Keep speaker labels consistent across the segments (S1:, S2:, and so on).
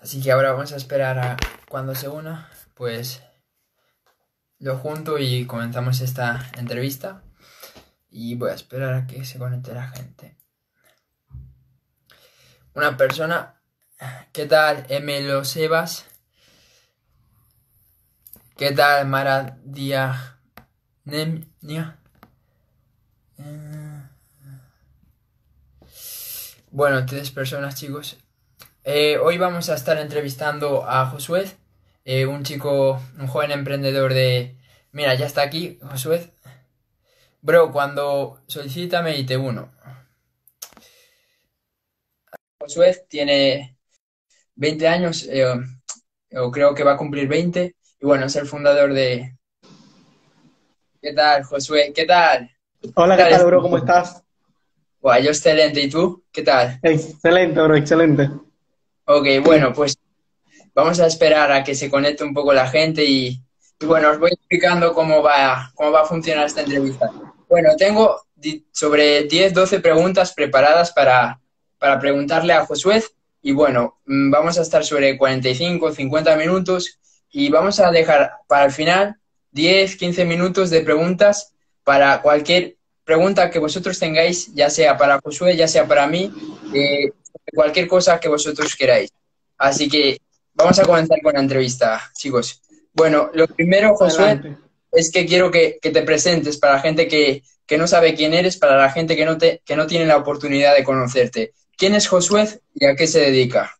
S1: Así que ahora vamos a esperar a cuando se una, pues lo junto y comenzamos esta entrevista. Y voy a esperar a que se conecte la gente. Una persona. ¿Qué tal, Emelo Sebas? ¿Qué tal, Mara Nemnia? Bueno, tres personas, chicos. Eh, hoy vamos a estar entrevistando a Josué, eh, un chico, un joven emprendedor de... Mira, ya está aquí, Josué. Bro, cuando solicítame y te uno. Josué tiene 20 años, eh, o creo que va a cumplir 20, y bueno, es el fundador de... ¿Qué tal, Josué? ¿Qué tal?
S2: Hola, ¿qué tal, bro? ¿Cómo estás?
S1: Bueno, yo excelente. ¿Y tú? ¿Qué tal?
S2: Excelente, bro, excelente.
S1: Ok, bueno, pues vamos a esperar a que se conecte un poco la gente y, bueno, os voy explicando cómo va, cómo va a funcionar esta entrevista. Bueno, tengo sobre 10, 12 preguntas preparadas para, para preguntarle a Josué y bueno, mm, vamos a estar sobre 45, 50 minutos y vamos a dejar para el final 10, 15 minutos de preguntas para cualquier pregunta que vosotros tengáis, ya sea para Josué, ya sea para mí, eh, cualquier cosa que vosotros queráis. Así que vamos a comenzar con la entrevista, chicos. Bueno, lo primero, Josué, es que quiero que, te presentes para la gente que, no sabe quién eres, para la gente que no, te, que no tiene la oportunidad de conocerte. ¿Quién es Josué y a qué se dedica?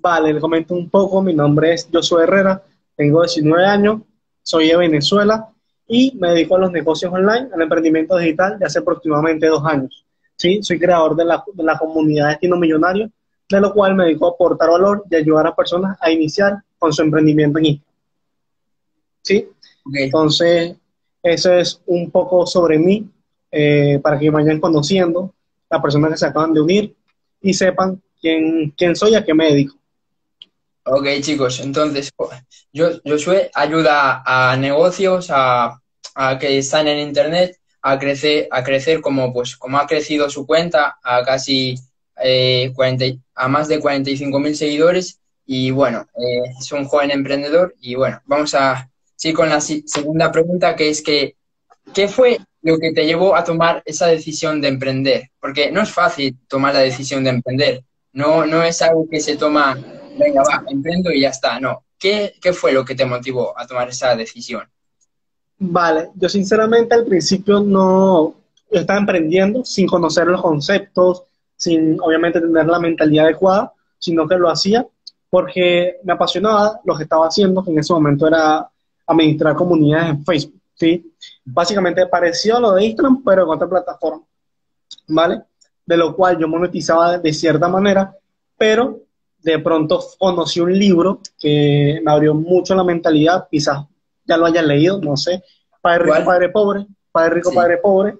S2: Vale, le comento un poco. Mi nombre es Josué Herrera, tengo 19 años, soy de Venezuela y me dedico a los negocios online, al emprendimiento digital de hace aproximadamente dos años. ¿sí? Soy creador de la, de la comunidad Destino Millonario, de lo cual me dedico a aportar valor y ayudar a personas a iniciar con su emprendimiento en Instagram. ¿Sí? Entonces, eso es un poco sobre mí, eh, para que vayan conociendo las personas que se acaban de unir y sepan quién, quién soy y a qué me dedico.
S1: Ok, chicos, entonces yo, Josué ayuda a negocios a, que están en internet a crecer, a crecer como pues como ha crecido su cuenta a casi eh, a más de 45 mil seguidores y bueno, eh, es un joven emprendedor y bueno, vamos a seguir con la segunda pregunta que es que ¿qué fue lo que te llevó a tomar esa decisión de emprender? Porque no es fácil tomar la decisión de emprender, no, no es algo que se toma venga, va, emprendo y ya está. No. ¿Qué, fue lo que te motivó a tomar esa decisión?
S2: Vale, yo sinceramente al principio no estaba emprendiendo sin conocer los conceptos, sin obviamente tener la mentalidad adecuada, sino que lo hacía porque me apasionaba lo que estaba haciendo, que en ese momento era administrar comunidades en Facebook, ¿sí? Básicamente pareció a lo de Instagram, pero en otra plataforma, ¿vale? De lo cual yo monetizaba de cierta manera, pero de pronto conocí un libro que me abrió mucho la mentalidad, quizás ya lo hayan leído, no sé, Padre Rico, Padre Pobre, Padre Rico, Padre Pobre,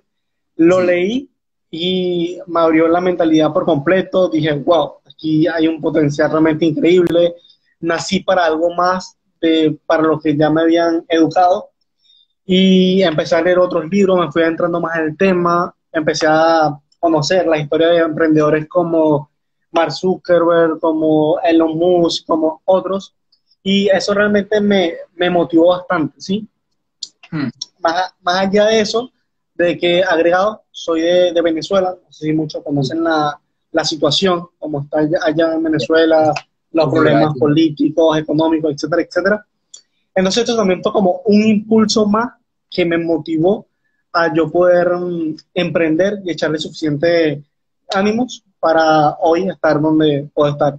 S2: lo leí y me abrió la mentalidad por completo, dije, wow, aquí hay un potencial realmente increíble, nací para algo más de, para lo que ya me habían educado y empecé a leer otros libros, me fui entrando más en el tema, empecé a conocer la historia de emprendedores como Mark Zuckerberg, como Elon Musk, como otros, y eso realmente me, motivó bastante, ¿sí? Hmm. Más, allá de eso, de que agregado, soy de, Venezuela, no sé si muchos conocen la, situación, como está allá, en Venezuela, los problemas políticos, económicos, etcétera, etcétera. Entonces esto también fue como un impulso más que me motivó a yo poder mm, emprender y echarle suficiente ánimos para hoy estar donde puedo estar.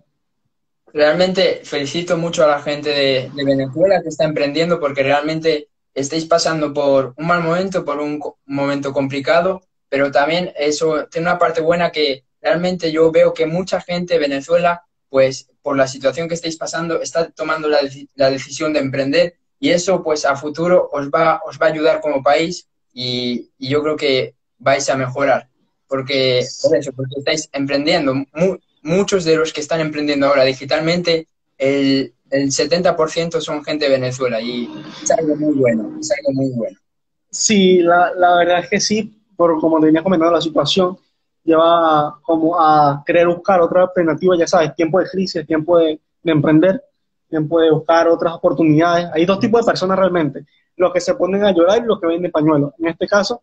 S1: Realmente felicito mucho a la gente de, Venezuela que está emprendiendo porque realmente estáis pasando por un mal momento, por un momento complicado, pero también eso tiene una parte buena que realmente yo veo que mucha gente de Venezuela, pues por la situación que estáis pasando, está tomando la, decisión de emprender y eso pues a futuro os va, os va a ayudar como país y yo creo que vais a mejorar porque, por eso, porque estáis emprendiendo. muchos de los que están emprendiendo ahora digitalmente, el, el 70% son gente de Venezuela y es algo muy bueno, es algo muy bueno.
S2: Sí, la, la verdad es que sí, por como te venía comentando la situación, lleva como a querer buscar otra alternativa, ya sabes, tiempo de crisis, tiempo de, emprender, tiempo de buscar otras oportunidades. Hay dos tipos de personas realmente, los que se ponen a llorar y los que venden pañuelos. En este caso,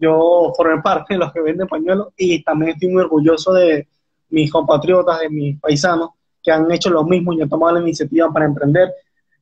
S2: yo formé parte de los que venden pañuelos y también estoy muy orgulloso de mis compatriotas, de mis paisanos, que han hecho lo mismo y han tomado la iniciativa para emprender,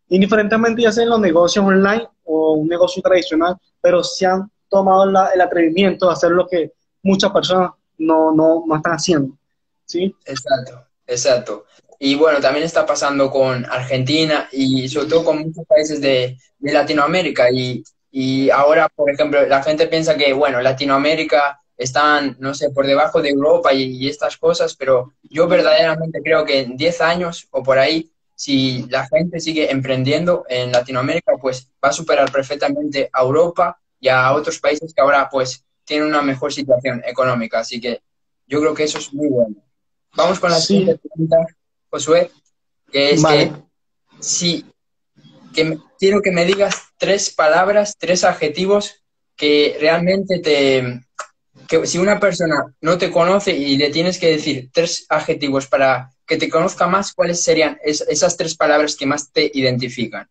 S2: indiferentemente ya sea en los negocios online o un negocio tradicional, pero se han tomado el atrevimiento de hacer lo que muchas personas no, no, no están haciendo. ¿sí?
S1: Exacto, exacto. Y bueno, también está pasando con Argentina y sobre todo con muchos países de, de Latinoamérica. Y, y, ahora, por ejemplo, la gente piensa que, bueno, Latinoamérica están, no sé, por debajo de Europa y, y estas cosas, pero yo verdaderamente creo que en 10 años o por ahí, si la gente sigue emprendiendo en Latinoamérica, pues va a superar perfectamente a Europa y a otros países que ahora pues tienen una mejor situación económica. Así que yo creo que eso es muy bueno. Vamos con la siguiente pregunta, Josué, que es que si que quiero que me digas tres palabras, tres adjetivos que realmente te que si una persona no te conoce y le tienes que decir tres adjetivos para que te conozca más, ¿cuáles serían esas tres palabras que más te identifican?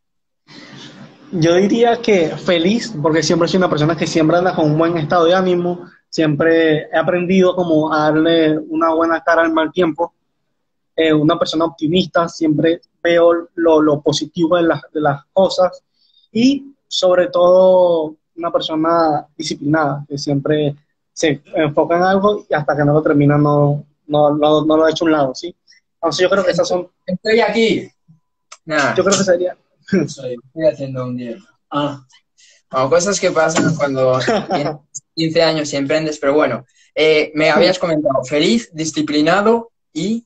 S2: Yo diría que feliz, porque siempre soy una persona que siempre anda con un buen estado de ánimo, siempre he aprendido como a darle una buena cara al mal tiempo, eh, una persona optimista, siempre veo lo, positivo de las, de las cosas y sobre todo una persona disciplinada, que siempre se enfoca en algo y hasta que no lo termina no, no, no, lo ha hecho a un lado, ¿sí? Entonces yo creo que esas son...
S1: Estoy aquí.
S2: Yo creo que sería
S1: estoy haciendo un día. Ah. cosas que pasan cuando tienes 15 años y emprendes, pero bueno, eh, me habías comentado, feliz, disciplinado y...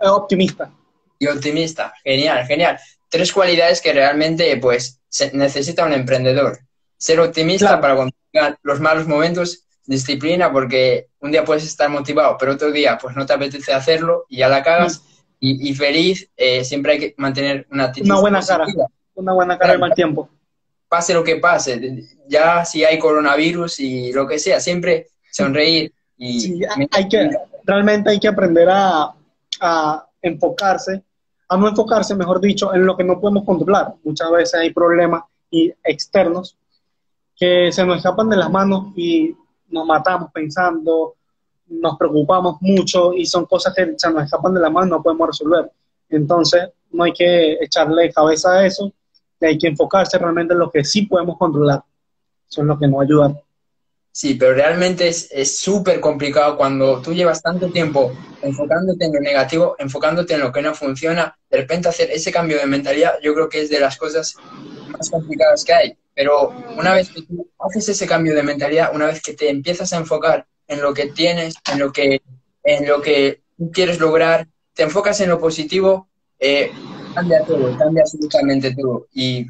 S2: Eh, optimista.
S1: Y optimista, genial, genial. Tres cualidades que realmente pues necesita un emprendedor. Ser optimista para cuando los malos momentos, disciplina porque un día puedes estar motivado, pero otro día pues no te apetece hacerlo y ya la cagas. Mm y, feliz, eh, siempre hay que mantener una
S2: actitud Una buena cara, una buena cara al mal tiempo.
S1: Pase lo que pase, ya si hay coronavirus y lo que sea, siempre sonreír. Y
S2: hay que, realmente hay que aprender a, a enfocarse, a no enfocarse, mejor dicho, en lo que no podemos controlar. Muchas veces hay problemas y externos que se nos escapan de las manos y nos matamos pensando, nos preocupamos mucho y son cosas que se nos escapan de la mano, no podemos resolver. Entonces, no hay que echarle cabeza a eso y hay que enfocarse realmente en lo que sí podemos controlar. Eso es lo que nos ayuda.
S1: Sí, pero realmente es súper complicado cuando tú llevas tanto tiempo enfocándote en lo negativo, enfocándote en lo que no funciona, de repente hacer ese cambio de mentalidad, yo creo que es de las cosas más complicadas que hay. Pero una vez que tú haces ese cambio de mentalidad, una vez que te empiezas a enfocar en lo que tienes, en lo que, en lo que quieres lograr, te enfocas en lo positivo, eh, cambia todo, cambia absolutamente todo. Y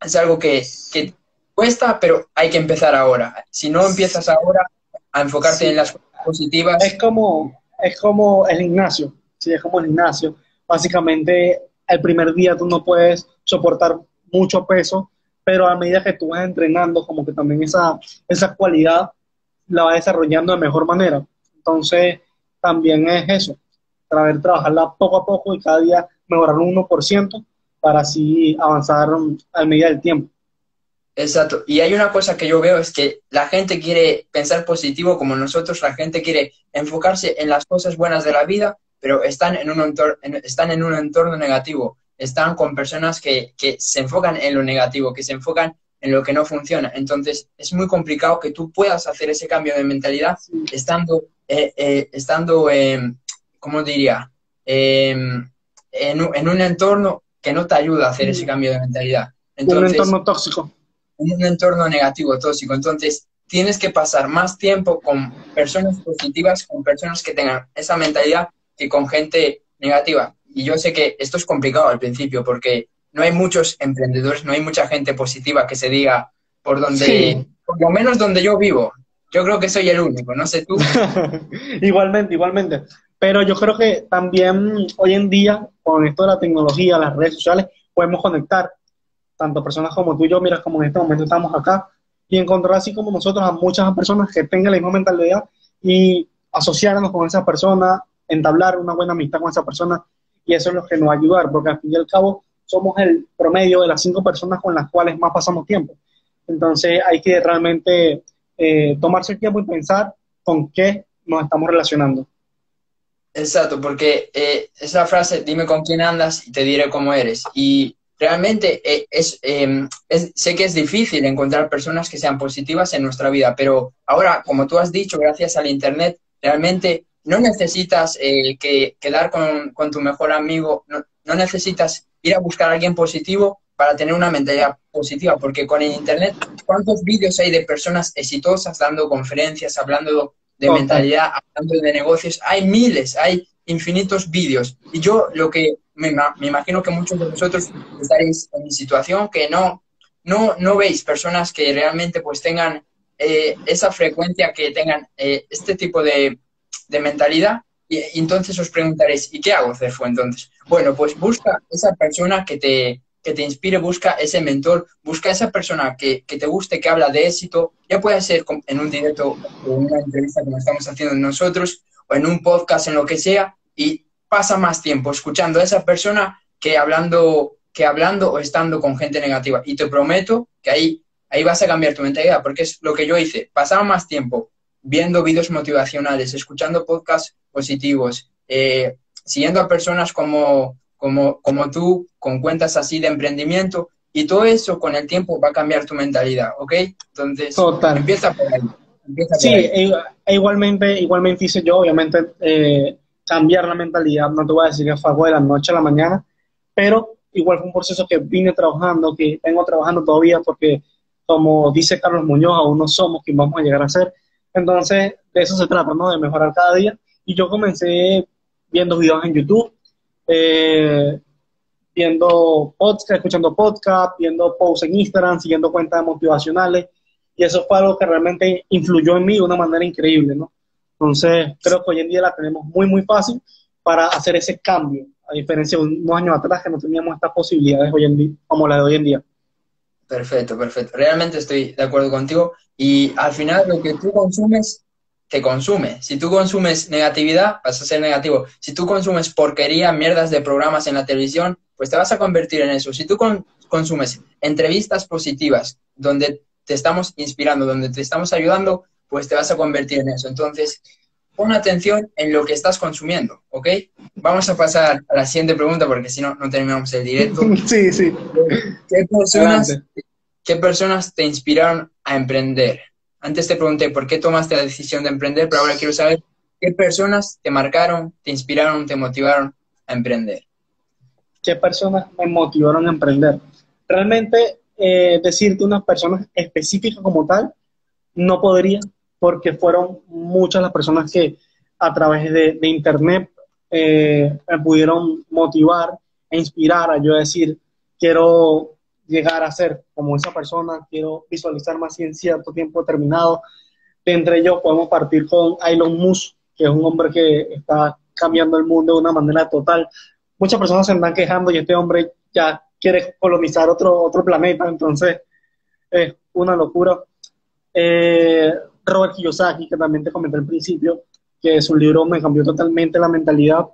S1: es algo que, que, cuesta, pero hay que empezar ahora. Si no empiezas ahora a enfocarte en las cosas positivas.
S2: Es como, es como el gimnasio, sí, es como el gimnasio. Básicamente, el primer día tú no puedes soportar mucho peso, pero a medida que tú vas entrenando, como que también esa, esa cualidad la va desarrollando de mejor manera. Entonces, también es eso, tratar trabajarla poco a poco y cada día mejorar un 1% para así avanzar a medida del tiempo.
S1: Exacto. Y hay una cosa que yo veo es que la gente quiere pensar positivo como nosotros, la gente quiere enfocarse en las cosas buenas de la vida, pero están en un entorno, están en un entorno negativo, están con personas que, que se enfocan en lo negativo, que se enfocan en lo que no funciona. Entonces, es muy complicado que tú puedas hacer ese cambio de mentalidad estando, eh, eh, estando ¿cómo diría? en, en, un entorno que no te ayuda a hacer ese cambio de mentalidad.
S2: un entorno tóxico.
S1: Un entorno negativo, tóxico. Entonces, tienes que pasar más tiempo con personas positivas, con personas que tengan esa mentalidad, que con gente negativa. Y yo sé que esto es complicado al principio porque no hay muchos emprendedores, no hay mucha gente positiva que se diga por donde, por lo menos donde yo vivo. Yo creo que soy el único, no sé tú.
S2: igualmente, igualmente. Pero yo creo que también hoy en día, con esto de la tecnología, las redes sociales, podemos conectar tanto personas como tú y yo, mira, como en este momento estamos acá, y encontrar así como nosotros a muchas personas que tengan la misma mentalidad y asociarnos con esa persona, entablar una buena amistad con esa persona, y eso es lo que nos va a ayudar, porque al fin y al cabo somos el promedio de las cinco personas con las cuales más pasamos tiempo. Entonces hay que realmente eh, tomarse el tiempo y pensar con qué nos estamos relacionando.
S1: Exacto, porque eh, esa frase, dime con quién andas y te diré cómo eres. Y realmente eh, em, es, sé que es difícil encontrar personas que sean positivas en nuestra vida, pero ahora, como tú has dicho, gracias al Internet, realmente no necesitas eh, que quedar con, con, tu mejor amigo, no, no, necesitas ir a buscar a alguien positivo para tener una mentalidad positiva, porque con el Internet, ¿cuántos vídeos hay de personas exitosas dando conferencias, hablando de mentalidad, hablando de negocios? Hay miles, hay infinitos vídeos. Y yo lo que me, imagino que muchos de vosotros estaréis en mi situación, que no, no, no veis personas que realmente pues tengan eh, esa frecuencia, que tengan eh, este tipo de, de mentalidad. Y, entonces os preguntaréis, ¿y qué hago, Cefo? Entonces, bueno, pues busca esa persona que te, que te inspire, busca ese mentor, busca esa persona que, que, te guste, que habla de éxito, ya puede ser en un directo o en una entrevista como estamos haciendo nosotros, o en un podcast, en lo que sea, y pasa más tiempo escuchando a esa persona que hablando, que hablando o estando con gente negativa. Y te prometo que ahí, ahí vas a cambiar tu mentalidad, porque es lo que yo hice. Pasaba más tiempo viendo vídeos motivacionales, escuchando podcasts positivos, eh, siguiendo a personas como, como, como tú, con cuentas así de emprendimiento, y todo eso con el tiempo va a cambiar tu mentalidad, ¿ok? Entonces, empieza por ahí.
S2: sí, e, e igualmente, igualmente hice yo, obviamente, eh, cambiar la mentalidad, no te voy a decir que fue de la noche a la mañana, pero igual fue un proceso que vine trabajando, que vengo trabajando todavía porque, como dice Carlos Muñoz, aún no somos quien vamos a llegar a ser. Entonces, de eso se trata, ¿no? De mejorar cada día. Y yo comencé viendo videos en YouTube, eh, viendo podcast, escuchando podcast, viendo posts en Instagram, siguiendo cuentas motivacionales. Y eso fue algo que realmente influyó en mí de una manera increíble, ¿no? Entonces, creo que hoy en día la tenemos muy, muy fácil para hacer ese cambio, a diferencia de unos años atrás que no teníamos estas posibilidades hoy en día, como la de hoy en día.
S1: Perfecto, perfecto. Realmente estoy de acuerdo contigo. Y al final lo que tú consumes, te consume. Si tú consumes negatividad, vas a ser negativo. Si tú consumes porquería, mierdas de programas en la televisión, pues te vas a convertir en eso. Si tú consumes entrevistas positivas, donde te estamos inspirando, donde te estamos ayudando, pues te vas a convertir en eso. Entonces, pon atención en lo que estás consumiendo, ¿ok? Vamos a pasar a la siguiente pregunta porque si no, no terminamos el directo.
S2: Sí, sí.
S1: ¿Qué personas, ¿Qué personas te inspiraron a emprender? Antes te pregunté por qué tomaste la decisión de emprender, pero ahora quiero saber qué personas te marcaron, te inspiraron, te motivaron a emprender.
S2: ¿Qué personas me motivaron a emprender? Realmente, eh, decirte unas personas específicas como tal, no podría, porque fueron muchas las personas que a través de, Internet eh, me pudieron motivar e inspirar a yo decir, quiero llegar a ser como esa persona, quiero visualizarme así en cierto tiempo determinado. De entre ellos podemos partir con Elon Musk, que es un hombre que está cambiando el mundo de una manera total. Muchas personas se andan quejando y este hombre ya quiere colonizar otro, otro planeta, entonces es una locura. Eh, Robert Kiyosaki, que también te comenté al principio, que su libro me cambió totalmente la mentalidad.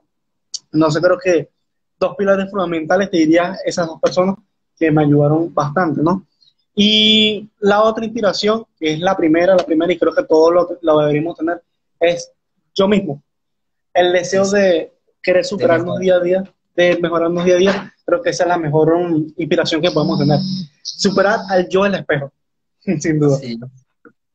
S2: No sé, creo que dos pilares fundamentales, te diría esas dos personas que me ayudaron bastante, ¿no? Y la otra inspiración, que es la primera, la primera, y creo que todos lo, lo deberíamos tener, es yo mismo. El deseo de querer superarnos día a día, de mejorarnos día a día, creo que esa es la mejor um, inspiración que podemos tener. Superar al yo el espejo, sin duda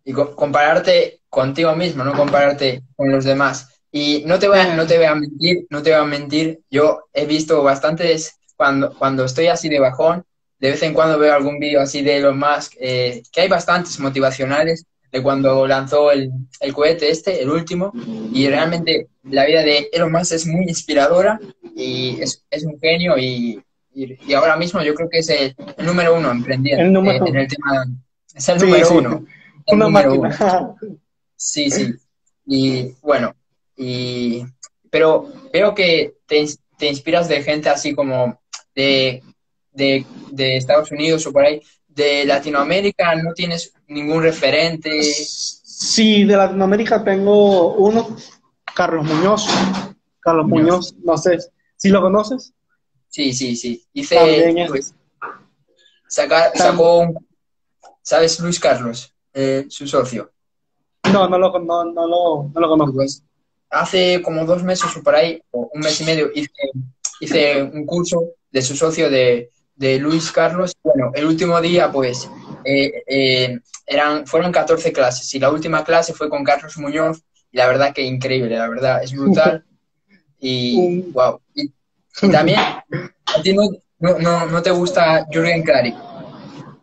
S1: y compararte contigo mismo, no compararte con los demás. Y no te voy a, no te voy a mentir, no te voy a mentir, yo he visto bastantes, cuando, cuando estoy así de bajón, de vez en cuando veo algún vídeo así de Elon Musk, eh, que hay bastantes motivacionales de cuando lanzó el, el, cohete este, el último, y realmente la vida de Elon Musk es muy inspiradora y es, es un genio y, y, ahora mismo yo creo que es el, número uno emprendiendo el en el tema, es el número uno.
S2: Una máquina.
S1: Sí, sí. Y bueno, y, pero veo que te, te inspiras de gente así como de, de, de, Estados Unidos o por ahí. De Latinoamérica no tienes ningún referente.
S2: Sí, de Latinoamérica tengo uno Carlos Muñoz. Carlos Muñoz, no sé, ¿sí lo conoces?
S1: Sí, sí, sí. Hice, pues, sacó un, ¿Sabes Luis Carlos, eh, su socio?
S2: No, no lo, no, no lo, no lo conozco. Pues,
S1: hace como dos meses o por ahí, o un mes y medio, hice, hice un curso de su socio de, de Luis Carlos. Bueno, el último día, pues, eh, eh, eran, fueron 14 clases y la última clase fue con Carlos Muñoz y la verdad que increíble, la verdad, es brutal. Y, wow. Y, también, ¿a ti no, no, no, te gusta Jürgen Clary?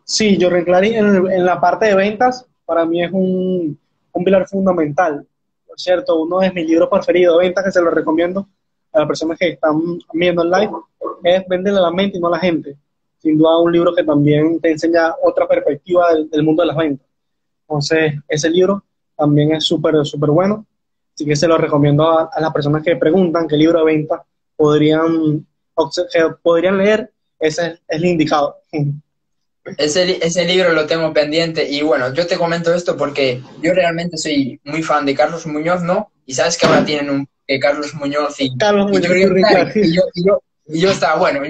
S2: Sí, Jürgen Clary en, la parte de ventas para mí es un, un pilar fundamental. Por cierto, uno de mis libros preferidos de ventas que se lo recomiendo a las personas que están viendo el live es Vende a la mente y no a la gente. Sin duda un libro que también te enseña otra perspectiva del, mundo de las ventas. Entonces, ese libro también es súper, súper bueno. Así que se lo recomiendo a, las personas que preguntan qué libro de venta podrían, podrían leer. Ese es el indicado.
S1: Ese, ese libro lo tengo pendiente. Y bueno, yo te comento esto porque yo realmente soy muy fan de Carlos Muñoz, ¿no? Y sabes que ahora tienen un eh, Carlos Muñoz y,
S2: Carlos Muñoz,
S1: y, yo, y, yo, y, yo, estaba, bueno,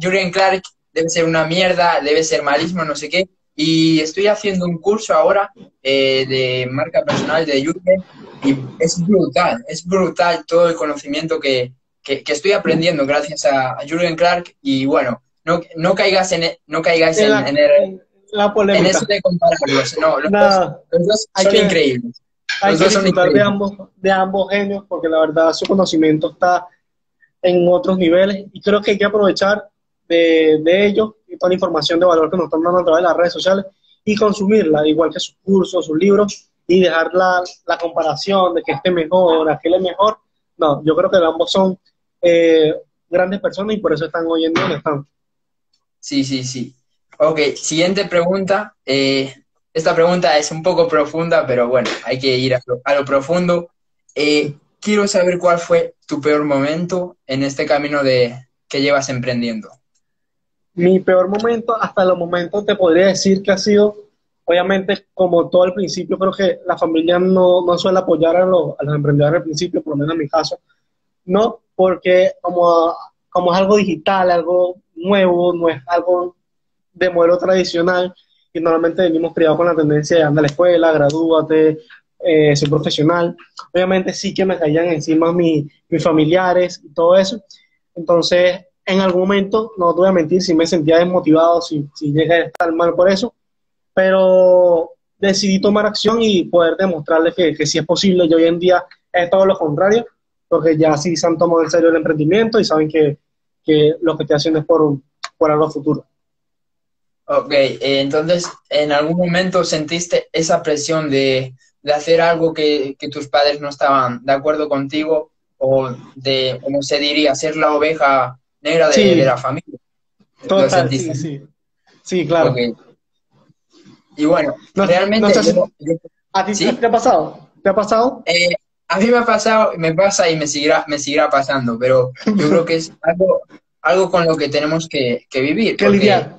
S1: Julian Clark debe ser una mierda, debe ser malísimo, no sé qué. Y estoy haciendo un curso ahora eh, de marca personal de Jürgen y es brutal, es brutal todo el conocimiento que, que, que estoy aprendiendo gracias a, a Jürgen Clark. Y bueno, no, no caigas en, e, no caigas en, en, el,
S2: la en
S1: eso de compararlos. No, los, dos, los dos son increíbles.
S2: Hay que disfrutar de ambos, de ambos genios porque la verdad su conocimiento está en otros niveles y creo que hay que aprovechar de, de ellos y toda la información de valor que nos están dando a través de las redes sociales y consumirla, igual que sus cursos, sus libros, y dejar la, la comparación de que este mejor, aquel es mejor. No, yo creo que ambos son eh, grandes personas y por eso están hoy en día donde están.
S1: Sí, sí, sí. Ok, siguiente pregunta. Eh, esta pregunta es un poco profunda, pero bueno, hay que ir a lo, profundo. Eh, quiero saber cuál fue tu peor momento en este camino de que llevas emprendiendo.
S2: Mi peor momento, hasta los momentos te podría decir que ha sido, obviamente, como todo al principio, creo que la familia no, no suele apoyar a, los, a los emprendedores al principio, por lo menos en mi caso, no, porque como, como es algo digital, algo nuevo, no es algo de modelo tradicional y normalmente venimos criados con la tendencia de andar a la escuela, gradúate, eh, ser profesional. Obviamente sí que me caían encima mis familiares y todo eso. Entonces, en algún momento, no te voy a mentir, si me sentía desmotivado, si, si llegué a estar mal por eso, pero decidí tomar acción y poder demostrarles que, que sí es posible. Y hoy en día es todo lo contrario, porque ya sí se han tomado en serio el emprendimiento y saben que que lo que estoy haciendo es por, por algo futuro.
S1: Ok, eh, entonces, ¿en algún momento sentiste esa presión de, de hacer algo que, que, tus padres no estaban de acuerdo contigo o de, como se diría, ser la oveja negra de, de la familia?
S2: Total, sí, sí. Sí, claro. Okay.
S1: Y bueno, realmente...
S2: ¿A ti te ha pasado? ¿Te ha pasado?
S1: Eh, a mí me ha pasado, me pasa y me seguirá, me seguirá pasando, pero yo creo que es algo, algo con lo que tenemos que, que vivir.
S2: Que lidiar.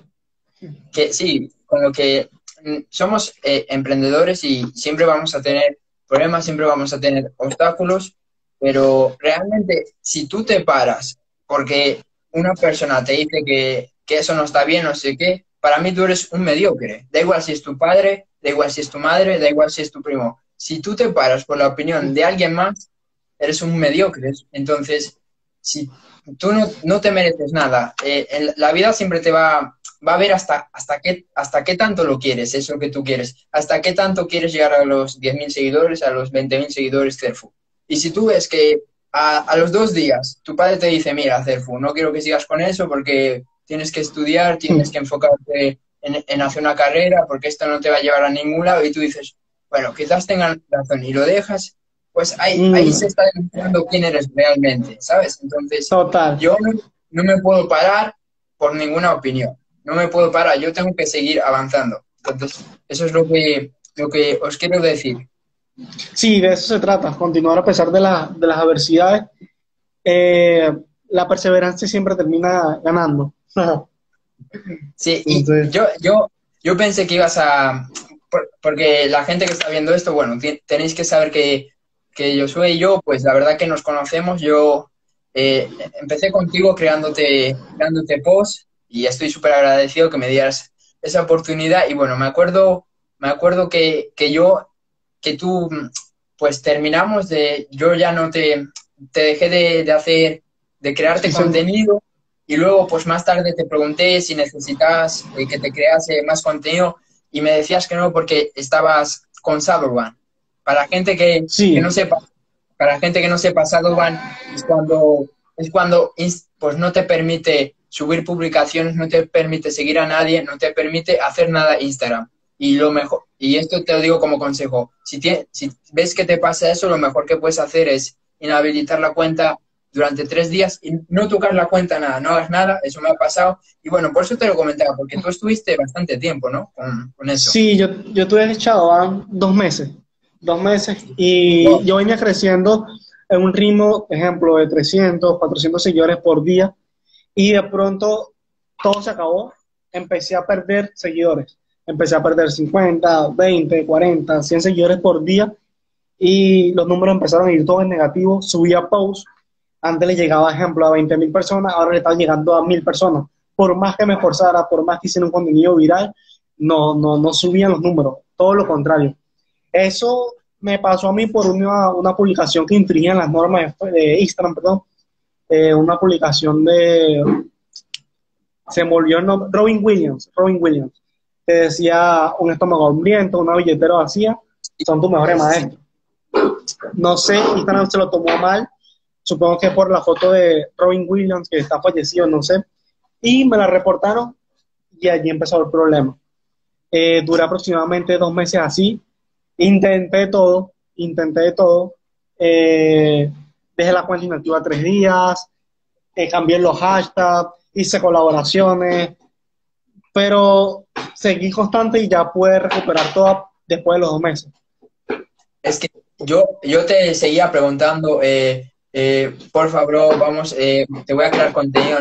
S1: Que, sí, con lo que mm, somos eh, emprendedores y siempre vamos a tener problemas, siempre vamos a tener obstáculos, pero realmente si tú te paras porque una persona te dice que, que eso no está bien, no sé qué, para mí tú eres un mediocre. Da igual si es tu padre, da igual si es tu madre, da igual si es tu primo si tú te paras por la opinión de alguien más, eres un mediocre. Entonces, si tú no, te mereces nada, eh, la vida siempre te va, va a ver hasta, hasta, qué, hasta qué tanto lo quieres, eso que tú quieres, hasta qué tanto quieres llegar a los 10.000 seguidores, a los 20.000 seguidores Cerfu. Y si tú ves que a, los dos días tu padre te dice, mira, Cerfu, no quiero que sigas con eso porque tienes que estudiar, tienes que enfocarte en, en hacer una carrera, porque esto no te va a llevar a ningún lado, y tú dices, bueno, quizás tengan razón y lo dejas, pues ahí, mm. ahí se está demostrando quién eres realmente, ¿sabes? Entonces,
S2: Total.
S1: yo no, me puedo parar por ninguna opinión, no me puedo parar, yo tengo que seguir avanzando. Entonces, eso es lo que, lo que os quiero decir.
S2: Sí, de eso se trata, continuar a pesar de, la, de las adversidades. Eh, la perseverancia siempre termina ganando.
S1: sí, y yo, yo, yo pensé que ibas a, porque la gente que está viendo esto, bueno, tenéis que saber que que Josué y yo, pues la verdad que nos conocemos. Yo eh, empecé contigo creándote, creándote post y estoy súper agradecido que me dieras esa oportunidad. Y bueno, me acuerdo, me acuerdo que, que yo, que tú, pues terminamos de, yo ya no te, te dejé de, de hacer, de crearte contenido. Y luego, pues más tarde te pregunté si necesitas eh, que te crease más contenido y me decías que no porque estabas con Shadowban. Para gente que, que, no sepa, para gente que no sepa, es cuando, es cuando pues no te permite subir publicaciones, no te permite seguir a nadie, no te permite hacer nada Instagram. Y lo mejor, y esto te lo digo como consejo, si, si ves que te pasa eso, lo mejor que puedes hacer es inhabilitar la cuenta durante tres días y no tocar la cuenta nada, no hagas nada, eso me ha pasado. Y bueno, por eso te lo comentaba, porque tú estuviste bastante tiempo, ¿no? Con, eso.
S2: Sí, yo, yo tuve echado dos meses, dos meses, y yo venía creciendo en un ritmo, ejemplo, de 300, 400 seguidores por día, y de pronto todo se acabó, empecé a perder seguidores, empecé a perder 50, 20, 40, 100 seguidores por día, y los números empezaron a ir todos en negativo, subía posts, antes le llegaba, ejemplo, a 20 mil personas, ahora le está llegando a mil personas. Por más que me esforzara, por más que hiciera un contenido viral, no, no, no subían los números, todo lo contrario. Eso me pasó a mí por una, una publicación que infringía las normas de, Instagram, perdón, eh, una publicación de, se volvió el nombre, Robin Williams, Robin Williams, que decía un estómago hambriento, una billetera vacía, son tus mejores maestros. No sé, Instagram se lo tomó mal, supongo que por la foto de Robin Williams, que está fallecido, no sé, y me la reportaron y allí empezó el problema. Eh, duré aproximadamente dos meses así, intenté todo, intenté todo, eh, dejé la cuenta inactiva tres días, eh, cambié los hashtags, hice colaboraciones, pero seguí constante y ya pude recuperar todo después de los dos meses.
S1: Es que yo, yo te seguía preguntando, eh, eh, por favor, vamos, eh, te voy a crear contenido,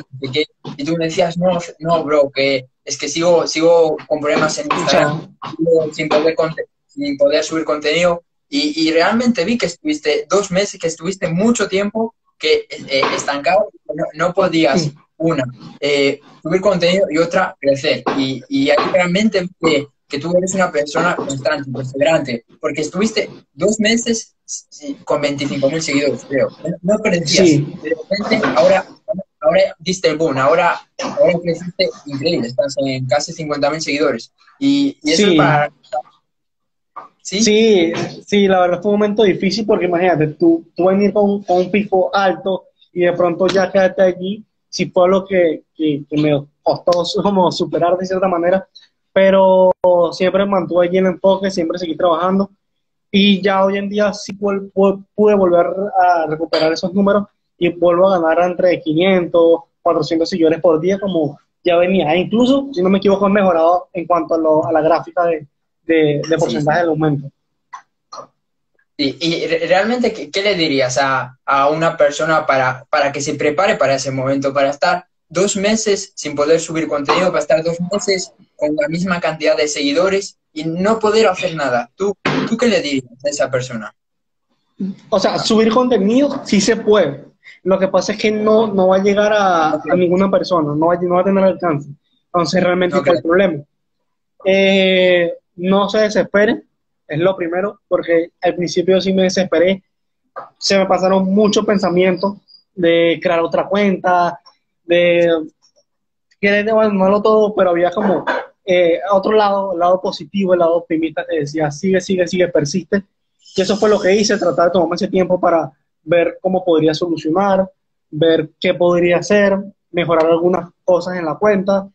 S1: y tú me decías, no, no, bro, que es que sigo, sigo con problemas en Instagram, sin poder, sin poder subir contenido, y, realmente vi que estuviste dos meses, que estuviste mucho tiempo que eh, estancado, no, podías, una, subir contenido y otra, crecer, y, y ahí realmente que que tú eres una persona constante, perseverante, porque estuviste dos meses con 25 mil seguidores, creo. No crecías. De repente, ahora, ahora diste el boom, ahora, ahora creciste increíble, estás en casi 50 mil seguidores. Y, eso es para...
S2: ¿Sí? ¿Sí? sí, la verdad fue un momento difícil porque imagínate, tú, tú venir con, con un pico alto y de pronto ya quedarte allí, si fue lo que, que, que me costó como superar de cierta manera, pero siempre mantuve allí el enfoque, siempre seguí trabajando y ya hoy en día sí pude, volver a recuperar esos números y vuelvo a ganar entre 500, 400 seguidores por día como ya venía. E incluso, si no me equivoco, he mejorado en cuanto a, la gráfica de, porcentaje de aumento.
S1: Y, realmente, ¿qué, le dirías a, una persona para, para que se prepare para ese momento, para estar dos meses sin poder subir contenido, para estar dos meses con la misma cantidad de seguidores y no poder hacer nada. ¿Tú, tú qué le dirías a esa persona?
S2: O sea, subir contenido sí se puede. Lo que pasa es que no, no va a llegar a, ninguna persona, no va, no va a tener alcance. Entonces, realmente es el problema. Eh, no se desespere, es lo primero, porque al principio sí me desesperé. Se me pasaron muchos pensamientos de crear otra cuenta, de querer abandonarlo todo, pero había como eh, otro lado, el lado positivo, el lado optimista que decía, sigue, sigue, sigue, persiste. Y eso fue lo que hice, tratar de tomarme ese tiempo para ver cómo podría solucionar, ver qué podría hacer, mejorar algunas cosas en la cuenta.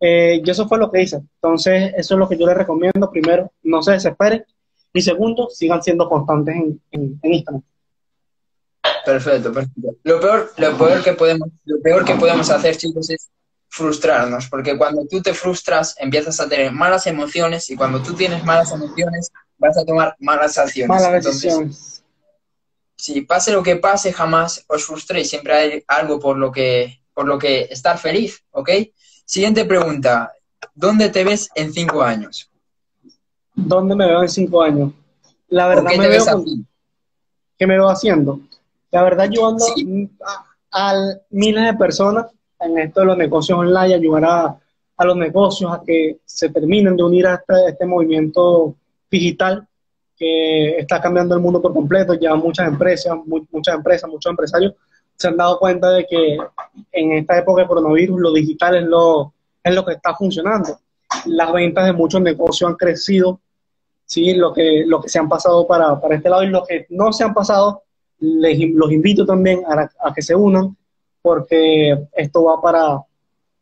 S2: Eh, y eso fue lo que hice. Entonces, eso es lo que yo les recomiendo. Primero, no se desesperen. Y segundo, sigan siendo constantes en, en, en Instagram.
S1: Perfecto, perfecto. Lo peor, lo peor que podemos, lo peor que podemos hacer, chicos, es frustrarnos, porque cuando tú te frustras empiezas a tener malas emociones y cuando tú tienes malas emociones vas a tomar malas acciones.
S2: Malas decisiones.
S1: Si pase lo que pase, jamás os frustréis, siempre hay algo por lo que, por lo que estar feliz, ¿ok? Siguiente pregunta, ¿dónde te ves en cinco años?
S2: ¿Dónde me veo en cinco años? La verdad me veo ¿qué me veo haciendo? La verdad, ayudando a, miles de personas en esto de los negocios online, ayudar a, los negocios a que se terminen de unir a este, este movimiento digital que está cambiando el mundo por completo. Ya muchas empresas, muchas empresas, muchos empresarios se han dado cuenta de que en esta época de coronavirus lo digital es lo, es lo que está funcionando. Las ventas de muchos negocios han crecido, ¿sí? lo, que, lo que se han pasado para, para este lado y los que no se han pasado, les, los invito también a, que se unan porque esto va para,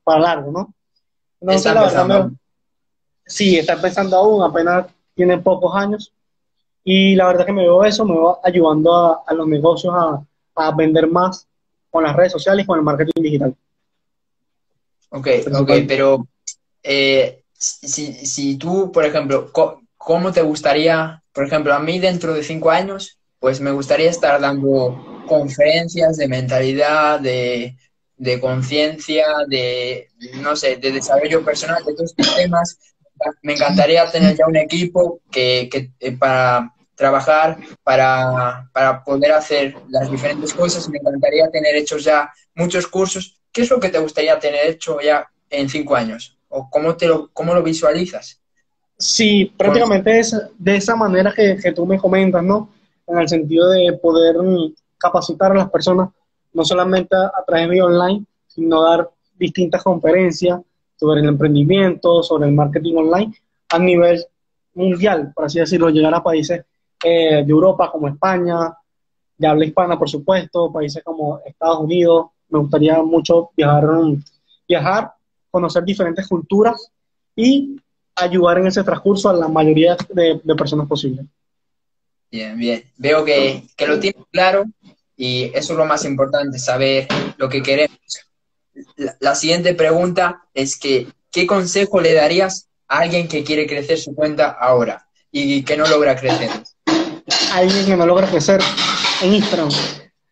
S2: para largo, ¿no?
S1: Entonces, la verdad,
S2: sí, está empezando aún, apenas tienen pocos años, y la verdad que me veo eso, me veo ayudando a, a los negocios a, a, vender más con las redes sociales y con el marketing digital.
S1: Ok, ok, pero eh, si, si, tú, por ejemplo, ¿cómo te gustaría, por ejemplo, a mí dentro de cinco años, pues me gustaría estar dando conferencias de mentalidad, de, de conciencia, de, no sé, de desarrollo personal, de todos estos temas. Me encantaría tener ya un equipo que, que eh, para trabajar, para, para, poder hacer las diferentes cosas. Me encantaría tener hechos ya muchos cursos. ¿Qué es lo que te gustaría tener hecho ya en cinco años? ¿O cómo, te lo, cómo lo visualizas?
S2: Sí, prácticamente es de esa manera que, que tú me comentas, ¿no? En el sentido de poder capacitar a las personas, no solamente a través de online, sino dar distintas conferencias sobre el emprendimiento, sobre el marketing online a nivel mundial, por así decirlo, llegar a países eh, de Europa como España, de habla hispana, por supuesto, países como Estados Unidos. Me gustaría mucho viajar, viajar, conocer diferentes culturas y ayudar en ese transcurso a la mayoría de, personas posibles.
S1: Bien, bien. Veo que, que lo tienes claro y eso es lo más importante, saber lo que queremos. La, siguiente pregunta es que, ¿qué consejo le darías a alguien que quiere crecer su cuenta ahora y que no logra crecer?
S2: alguien que no logra crecer en Instagram.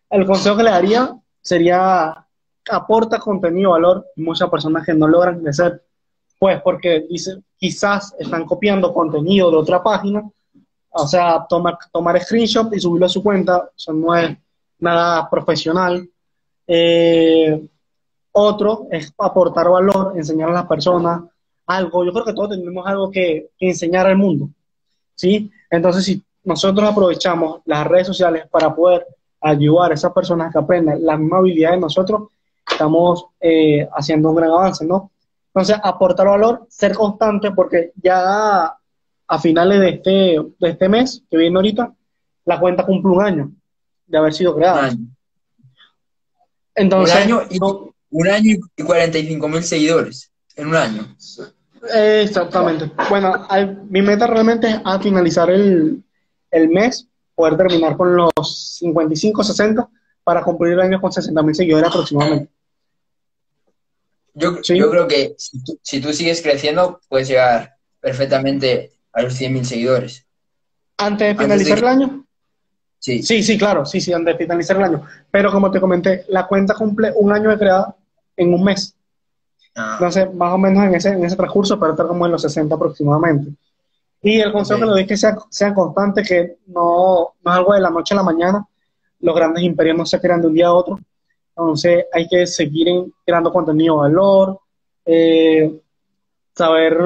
S2: El consejo que le daría sería aporta contenido, valor, muchas personas que no logran crecer, pues porque dice, quizás están copiando contenido de otra página, o sea, tomar, tomar screenshot y subirlo a su cuenta, eso no es nada profesional. Eh, otro es aportar valor, enseñar a las personas algo. Yo creo que todos tenemos algo que, enseñar al mundo, ¿sí? Entonces, si nosotros aprovechamos las redes sociales para poder ayudar a esas personas que aprendan la misma habilidad de nosotros, estamos eh, haciendo un gran avance, ¿no? Entonces, aportar valor, ser constante, porque ya a finales de este, de este mes que viene ahorita, la cuenta cumple un año de haber sido creada.
S1: Entonces, un año y, un año y 45 mil seguidores en un año.
S2: Exactamente. Bueno, mi meta realmente es a finalizar el, el mes poder terminar con los 55, 60 para cumplir el año con 60 mil seguidores aproximadamente.
S1: Yo, yo creo que si tú, sigues creciendo, puedes llegar perfectamente a los 100 mil seguidores.
S2: ¿Antes de finalizar el año?
S1: Sí.
S2: Sí, sí, claro, sí, sí, antes de finalizar el año. Pero como te comenté, la cuenta cumple un año de creada en un mes. Ah. Entonces, más o menos en ese, en ese transcurso, para estar como en los 60 aproximadamente. Y el consejo que le doy es que sea, sea constante, que no, no es algo de la noche a la mañana. Los grandes imperios no se crean de un día a otro. Entonces hay que seguir creando contenido de valor, eh, saber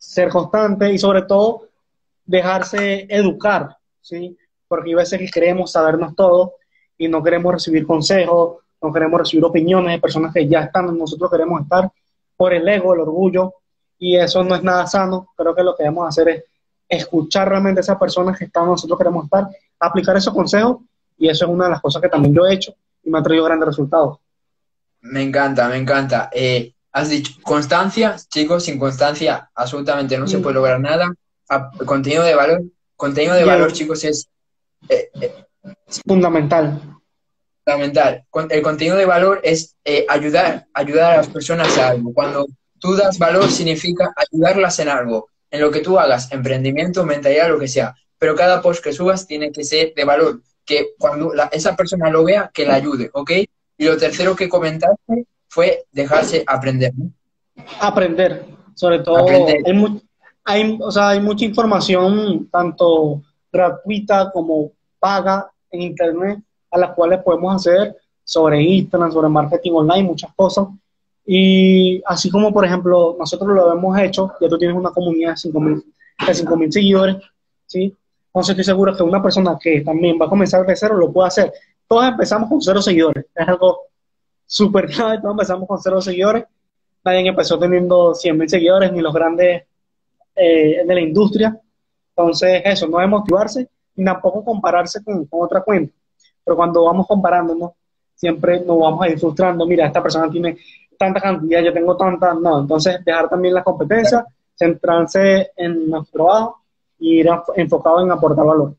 S2: ser constante y sobre todo dejarse educar, ¿sí? Porque hay veces que queremos sabernos todo y no queremos recibir consejos, no queremos recibir opiniones de personas que ya están nosotros queremos estar por el ego, el orgullo, y eso no es nada sano. Creo que lo que debemos hacer es escuchar realmente a esas personas que están nosotros queremos estar, aplicar esos consejos y eso es una de las cosas que también yo he hecho y me ha traído grandes resultados.
S1: Me encanta, me encanta. Eh, has dicho constancia, chicos, sin constancia absolutamente no se mm. puede lograr nada. contenido de valor, contenido de valor, chicos, es,
S2: eh, eh, fundamental.
S1: Fundamental. El contenido de valor es ayudar, ayudar a las personas a algo. Cuando tú das valor significa ayudarlas en algo en lo que tú hagas, emprendimiento, mentalidad, lo que sea. Pero cada post que subas tiene que ser de valor, que cuando esa persona lo vea, que la ayude, ¿ok? Y lo tercero que comentaste fue dejarse aprender.
S2: Aprender, sobre todo. Hay, o sea, hay mucha información, tanto gratuita como paga, en Internet a las cuales podemos hacer sobre Instagram, sobre marketing online, muchas cosas. Y así como, por ejemplo, nosotros lo hemos hecho, ya tú tienes una comunidad de 5.000 de seguidores, ¿sí? Entonces estoy seguro que una persona que también va a comenzar de cero lo puede hacer. Todos empezamos con cero seguidores, es algo súper clave, todos empezamos con cero seguidores. Nadie empezó teniendo 100.000 seguidores, ni los grandes eh, de la industria. Entonces, eso, no es motivarse, ni tampoco compararse con, otra cuenta. Pero cuando vamos comparándonos, siempre nos vamos a ir frustrando. Mira, esta persona tiene tanta cantidad, yo tengo tanta. No, entonces dejar también la competencia, centrarse en nuestro trabajo y ir enfocado en aportar valor.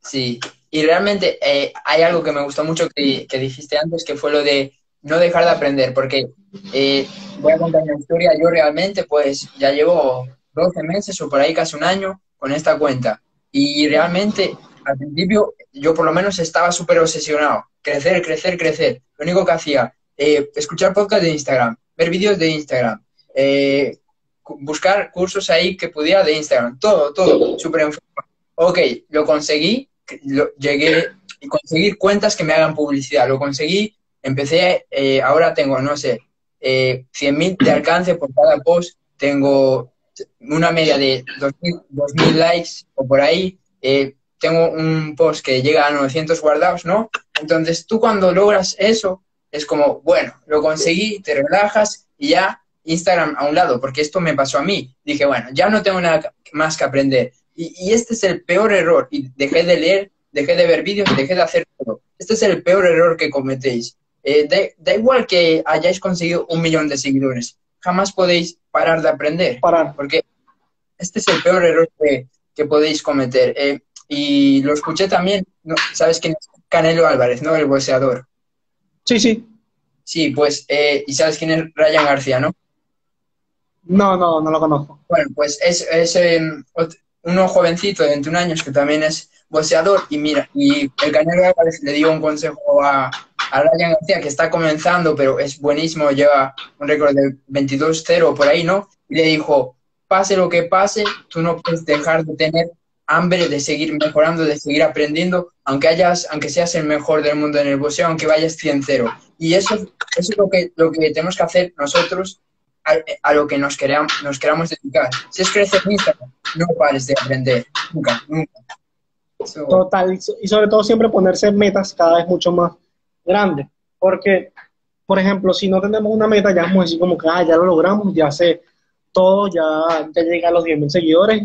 S1: Sí, y realmente eh, hay algo que me gustó mucho que, que, dijiste antes, que fue lo de no dejar de aprender, porque eh, voy a contar una historia, yo realmente pues ya llevo 12 meses o por ahí casi un año con esta cuenta. Y realmente al principio yo por lo menos estaba súper obsesionado, crecer, crecer, crecer. Lo único que hacía, eh, escuchar podcast de Instagram, ver vídeos de Instagram, eh, buscar cursos ahí que pudiera de Instagram, todo, todo, súper enfocado. Ok, lo conseguí, lo, llegué y conseguir cuentas que me hagan publicidad, lo conseguí, empecé, eh, ahora tengo, no sé, eh, 100.000 de alcance por cada post, tengo una media de 2.000 likes o por ahí, eh, tengo un post que llega a 900 guardados, ¿no? Entonces tú cuando logras eso, es como, bueno, lo conseguí, te relajas y ya Instagram a un lado, porque esto me pasó a mí. Dije, bueno, ya no tengo nada más que aprender. Y, este es el peor error. Y dejé de leer, dejé de ver vídeos, dejé de hacer todo. Este es el peor error que cometéis. Eh, da, igual que hayáis conseguido un millón de seguidores, jamás podéis parar de aprender.
S2: Parar.
S1: Porque este es el peor error que, que podéis cometer. Eh, y lo escuché también, ¿sabes quién es? Canelo Álvarez, ¿no? El boxeador.
S2: Sí, sí.
S1: Sí, pues, eh, y sabes quién es Ryan García, ¿no?
S2: No, no, no lo conozco.
S1: Bueno, pues es, es em, uno jovencito de 21 años que también es boxeador y mira, y el Canelo Álvarez le dio un consejo a, a Ryan García que está comenzando, pero es buenísimo, lleva un récord de 22-0 por ahí, ¿no? Y le dijo, pase lo que pase, tú no puedes dejar de tener hambre de seguir mejorando, de seguir aprendiendo, aunque hayas, aunque seas el mejor del mundo en el boxeo, aunque vayas 100-0. Y eso, eso es lo que, lo que tenemos que hacer nosotros a, lo que nos, queramos, nos queramos dedicar. Si es crecer en Instagram, no pares de aprender, nunca, nunca.
S2: Total, y sobre todo siempre ponerse metas cada vez mucho más grandes, porque, por ejemplo, si no tenemos una meta, ya vamos a decir como que, ah, ya lo logramos, ya sé todo, ya, ya llegué a los 10.000 seguidores,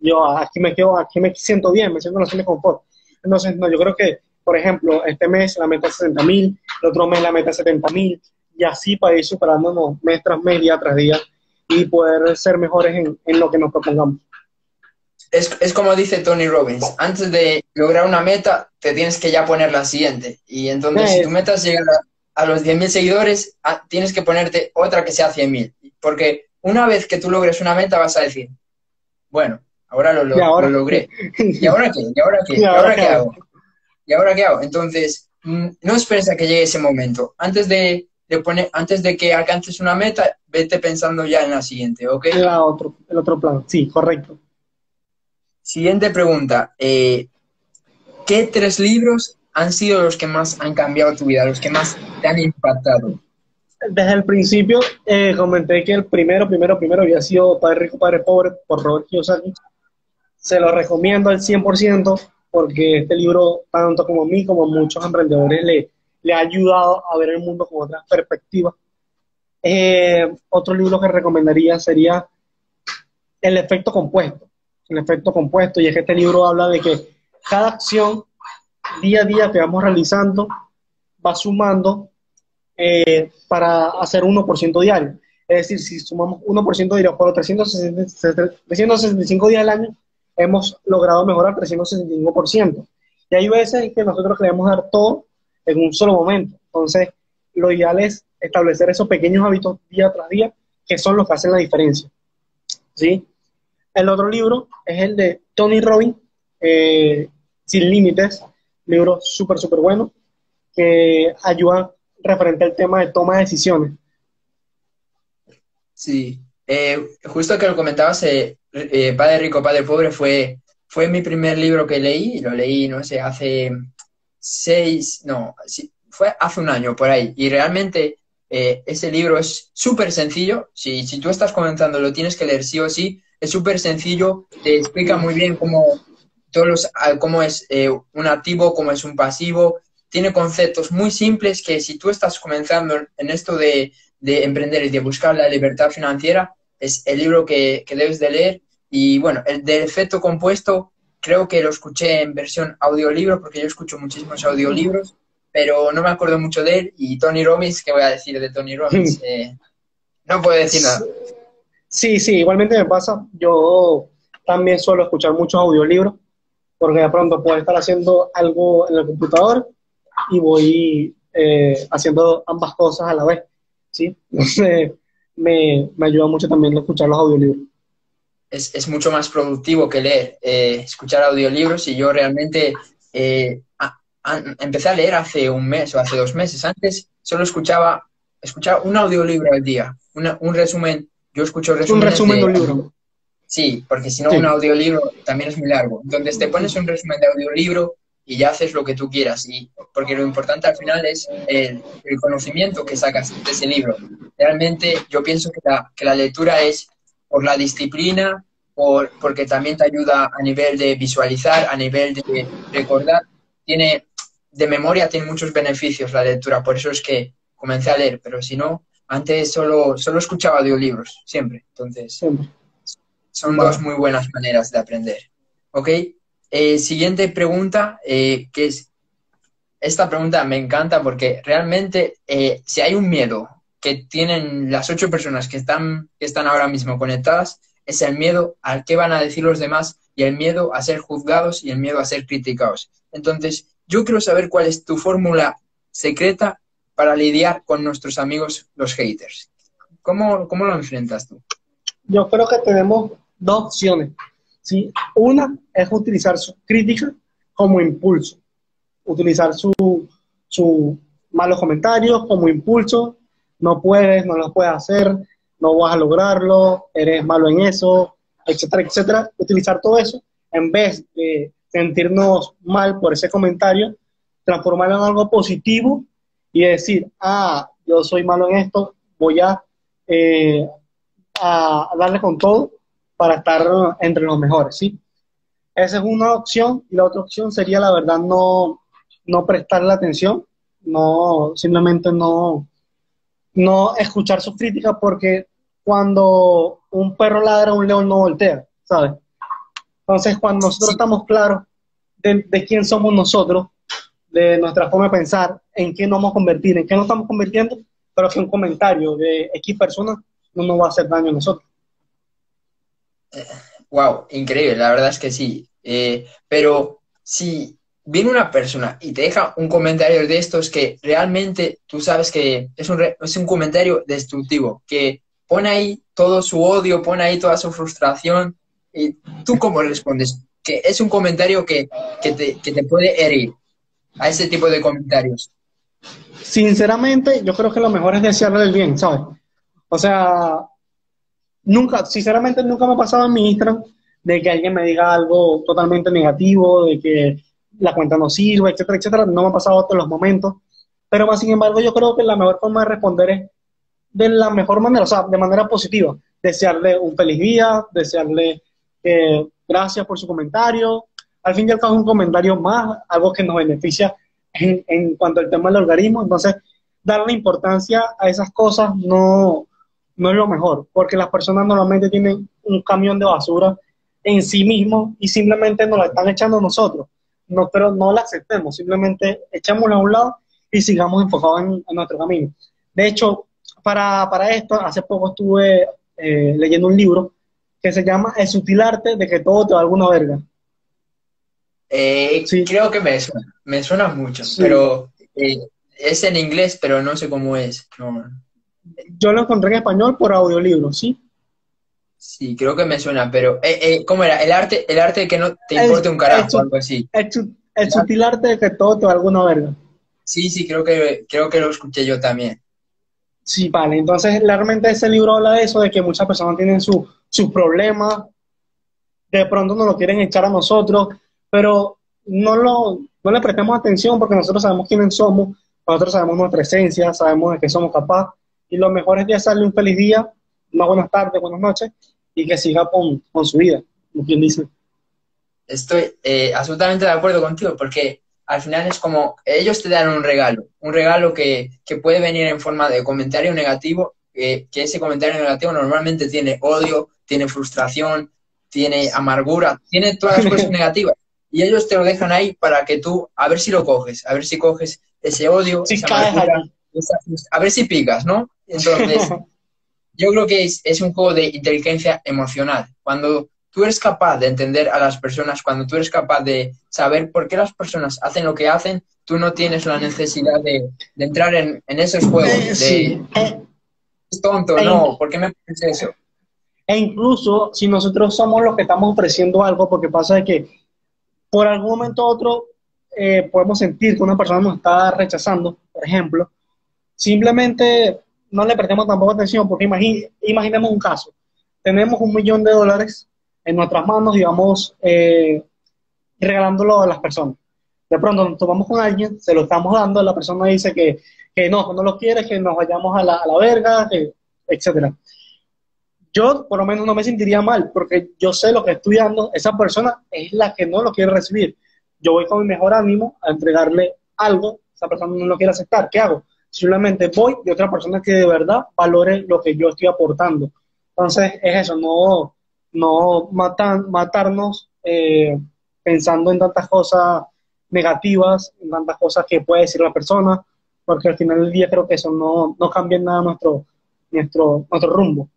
S2: yo aquí me quedo, aquí me siento bien, me siento en la zona de confort. Entonces, no, yo creo que, por ejemplo, este mes la meta es 60 mil, el otro mes la meta es 70 mil, y así para ir superándonos mes tras mes, día tras día, y poder ser mejores en, en lo que nos propongamos.
S1: Es, es, como dice Tony Robbins, antes de lograr una meta, te tienes que ya poner la siguiente. Y entonces, si tu meta es llegar a, a los 10.000 seguidores, a, tienes que ponerte otra que sea 100.000. Porque una vez que tú logres una meta, vas a decir, bueno, ahora lo, lo, ahora? lo logré. ¿Y ahora qué? ¿Y ahora qué? ¿Y ahora, qué hago? ¿Y ahora qué hago? Entonces, mm, no esperes a que llegue ese momento. Antes de, de poner, antes de que alcances una meta, vete pensando ya en la siguiente, ¿ok?
S2: La otro, el otro plan, sí, correcto.
S1: Siguiente pregunta. Eh, ¿Qué tres libros han sido los que más han cambiado tu vida, los que más te han impactado?
S2: Desde el principio eh, comenté que el primero, primero, primero había sido Padre Rico, Padre Pobre por Robert Kiyosaki se lo recomiendo al 100% porque este libro, tanto como a mí como a muchos emprendedores, le, le ha ayudado a ver el mundo con otra perspectiva. Eh, otro libro que recomendaría sería El efecto compuesto. El efecto compuesto, y es que este libro habla de que cada acción día a día que vamos realizando va sumando eh, para hacer 1% diario. Es decir, si sumamos 1% diario por 365 días al año, hemos logrado mejorar 365%. Y hay veces que nosotros queremos dar todo en un solo momento. Entonces, lo ideal es establecer esos pequeños hábitos día tras día que son los que hacen la diferencia. ¿Sí? El otro libro es el de Tony Robbins, eh, Sin Límites, libro súper, súper bueno, que ayuda referente al tema de toma de decisiones.
S1: Sí, eh, justo que lo comentabas, eh, Padre Rico, Padre Pobre fue, fue mi primer libro que leí, lo leí, no sé, hace seis, no, fue hace un año por ahí. Y realmente eh, ese libro es súper sencillo. Si, si tú estás comentando, lo tienes que leer sí o sí. Es súper sencillo, te explica muy bien cómo, todos los, cómo es eh, un activo, cómo es un pasivo. Tiene conceptos muy simples que si tú estás comenzando en esto de, de emprender y de buscar la libertad financiera, es el libro que, que debes de leer. Y bueno, el del efecto compuesto, creo que lo escuché en versión audiolibro, porque yo escucho muchísimos audiolibros, pero no me acuerdo mucho de él. Y Tony Robbins, ¿qué voy a decir de Tony Robbins? Eh, no puedo decir nada.
S2: Sí, sí, igualmente me pasa. Yo también suelo escuchar muchos audiolibros, porque de pronto puedo estar haciendo algo en el computador y voy eh, haciendo ambas cosas a la vez. ¿sí? Entonces, me, me ayuda mucho también escuchar los audiolibros.
S1: Es, es mucho más productivo que leer, eh, escuchar audiolibros y yo realmente eh, empecé a leer hace un mes o hace dos meses. Antes solo escuchaba, escuchaba un audiolibro al día, un resumen. Yo escucho
S2: resumen. Un resumen de un libro.
S1: Sí, porque si no, un audiolibro también es muy largo. Entonces te pones un resumen de audiolibro y ya haces lo que tú quieras. Y, porque lo importante al final es el, conocimiento que sacas de ese libro. Realmente yo pienso que la, que la lectura es por la disciplina, por, porque también te ayuda a nivel de visualizar, a nivel de recordar. Tiene, de memoria tiene muchos beneficios la lectura, por eso es que comencé a leer, pero si no, antes solo, solo escuchaba audiolibros, siempre. Entonces, son dos muy buenas maneras de aprender. ¿Ok? Eh, siguiente pregunta, eh, que es, esta pregunta me encanta porque realmente eh, si hay un miedo que tienen las ocho personas que están, que están ahora mismo conectadas, es el miedo al qué van a decir los demás y el miedo a ser juzgados y el miedo a ser criticados. Entonces, yo quiero saber cuál es tu fórmula secreta para lidiar con nuestros amigos los haters. ¿Cómo, ¿Cómo lo enfrentas tú?
S2: Yo creo que tenemos dos opciones. ¿sí? Una es utilizar su crítica como impulso, utilizar sus su malos comentarios como impulso, no puedes, no lo puedes hacer, no vas a lograrlo, eres malo en eso, etcétera, etcétera. Utilizar todo eso en vez de sentirnos mal por ese comentario, transformarlo en algo positivo y decir, ah, yo soy malo en esto, voy a, eh, a darle con todo para estar entre los mejores, ¿sí? Esa es una opción y la otra opción sería, la verdad, no, no prestarle atención, no, simplemente no, no escuchar sus críticas porque cuando un perro ladra, un león no voltea, ¿sabes? Entonces, cuando nosotros estamos claros de, de, quién somos nosotros, de nuestra forma de pensar, en qué nos vamos a convertir, en qué nos estamos convirtiendo, pero que un comentario de X personas no nos va a hacer daño a nosotros
S1: wow, increíble, la verdad es que sí. Eh, pero si viene una persona y te deja un comentario de estos que realmente tú sabes que es un, es un comentario destructivo, que pone ahí todo su odio, pone ahí toda su frustración, y tú cómo respondes? Que es un comentario que, que, te, que te puede herir a ese tipo de comentarios.
S2: Sinceramente, yo creo que lo mejor es desearle el bien, ¿sabes? O sea, nunca, sinceramente nunca me ha pasado en mi Instagram de que alguien me diga algo totalmente negativo, de que la cuenta no sirve, etcétera, etcétera. No me ha pasado todos los momentos. Pero más sin embargo, yo creo que la mejor forma de responder es de la mejor manera, o sea, de manera positiva. Desearle un feliz día, desearle eh, gracias por su comentario. Al fin y al cabo, un comentario más, algo que nos beneficia en, en cuanto al tema del algoritmo. Entonces, darle importancia a esas cosas no, no es lo mejor, porque las personas normalmente tienen un camión de basura en sí mismo y simplemente nos la están echando nosotros. No, pero no la aceptemos, simplemente echémosla a un lado y sigamos enfocados en, nuestro camino. De hecho, para, para, esto, hace poco estuve eh, leyendo un libro que se llama El sutil arte de que todo te da alguna verga.
S1: Eh, sí. Creo que me suena, me suena mucho, pero eh, es en inglés, pero no sé cómo es. No.
S2: Yo lo encontré en español por audiolibro, ¿sí?
S1: Sí, creo que me suena, pero eh, eh, ¿cómo era? El arte, el arte de que no te importe un carajo o algo así.
S2: El, sutil arte de que todo te alguna verga.
S1: Sí, sí, creo que, creo que lo escuché yo también.
S2: Sí, vale. Entonces, realmente ese libro habla de eso, de que muchas personas tienen sus problemas de pronto nos lo quieren echar a nosotros, pero no, lo, no le prestemos atención porque nosotros sabemos quiénes somos, nosotros sabemos nuestra esencia, sabemos de qué somos capaces, y lo mejor es desearle un feliz día, una buenas tardes, buenas noches, y que siga con, con su vida, como quien dice.
S1: Estoy eh, absolutamente de acuerdo contigo, porque al final es como ellos te dan un regalo, un regalo que, que puede venir en forma de comentario negativo, que ese comentario negativo normalmente tiene odio, tiene frustración, tiene amargura, tiene todas las cosas negativas. Y ellos te lo dejan ahí para que tú, a ver si lo coges, a ver si coges ese odio, a ver si picas, ¿no? Entonces, yo creo que es, es un juego de inteligencia emocional. Cuando tú eres capaz de entender a las personas, cuando tú eres capaz de saber por qué las personas hacen lo que hacen, tú no tienes la necesidad de, de entrar en, en, esos juegos. Eh, de, eh, es tonto, eh, no, ¿por qué me pones eso?
S2: E incluso si nosotros somos los que estamos ofreciendo algo, porque pasa de que por algún momento u otro eh, podemos sentir que una persona nos está rechazando, por ejemplo, simplemente no le prestemos tampoco atención, porque imaginemos un caso. Tenemos un millón de dólares en nuestras manos y vamos eh, regalándolo a las personas. De pronto nos tomamos con alguien, se lo estamos dando, la persona dice que, que no, que no lo quiere, que nos vayamos a la, a la verga, etcétera yo por lo menos no me sentiría mal, porque yo sé lo que estoy dando, esa persona es la que no lo quiere recibir. Yo voy con mi mejor ánimo a entregarle algo, esa persona no lo quiere aceptar, ¿qué hago? Simplemente voy y otra persona que de verdad valore lo que yo estoy aportando. Entonces es eso, no, no matan, matarnos eh, pensando en tantas cosas negativas, en tantas cosas que puede decir la persona, porque al final del día creo que eso no, no cambia nada nuestro, nuestro, nuestro rumbo.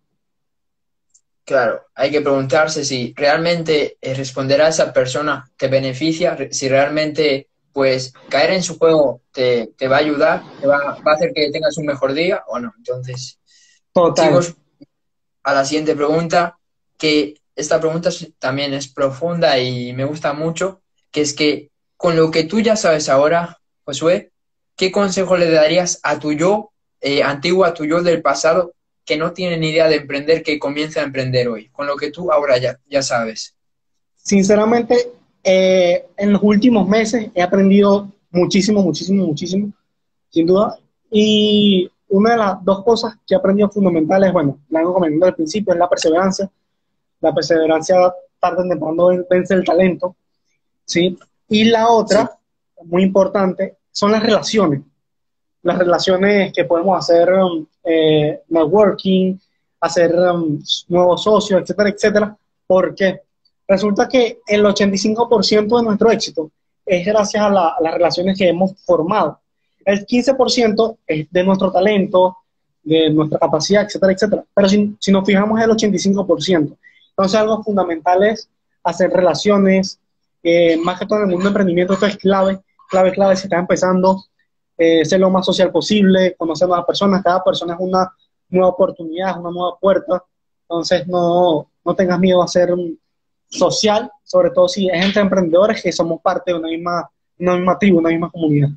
S1: Claro, hay que preguntarse si realmente eh, responder a esa persona te beneficia, si realmente pues caer en su juego te, va a ayudar, te va, a hacer que tengas un mejor día o no. Entonces, chicos, a la siguiente pregunta, que esta pregunta también es profunda y me gusta mucho, que es que con lo que tú ya sabes ahora, Josué, ¿qué consejo le darías a tu yo eh, antiguo, a tu yo del pasado, que no tiene ni idea de emprender que comienza a emprender hoy, con lo que tú ahora ya, ya sabes?
S2: Sinceramente, eh, en los últimos meses he aprendido muchísimo, muchísimo, muchísimo, sin duda. Y una de las dos cosas que he aprendido fundamentales, bueno, la he comentado al principio, es la perseverancia. La perseverancia tarde o temprano vence el talento, ¿sí? Y la otra, muy importante, son las relaciones las relaciones que podemos hacer, um, eh, networking, hacer um, nuevos socios, etcétera, etcétera, porque resulta que el 85% de nuestro éxito es gracias a, las relaciones que hemos formado. El 15% es de nuestro talento, de nuestra capacidad, etcétera, etcétera. Pero si, si nos fijamos en el 85%, entonces algo fundamental es hacer relaciones, eh, más que todo en el mundo de emprendimiento, esto es clave, clave, clave, si estás empezando, eh, ser lo más social posible, conocer nuevas personas, cada persona es una nueva oportunidad, es una nueva puerta, entonces no, no tengas miedo a ser social, sobre todo si es entre emprendedores que somos parte de una misma, una misma tribu, una misma comunidad.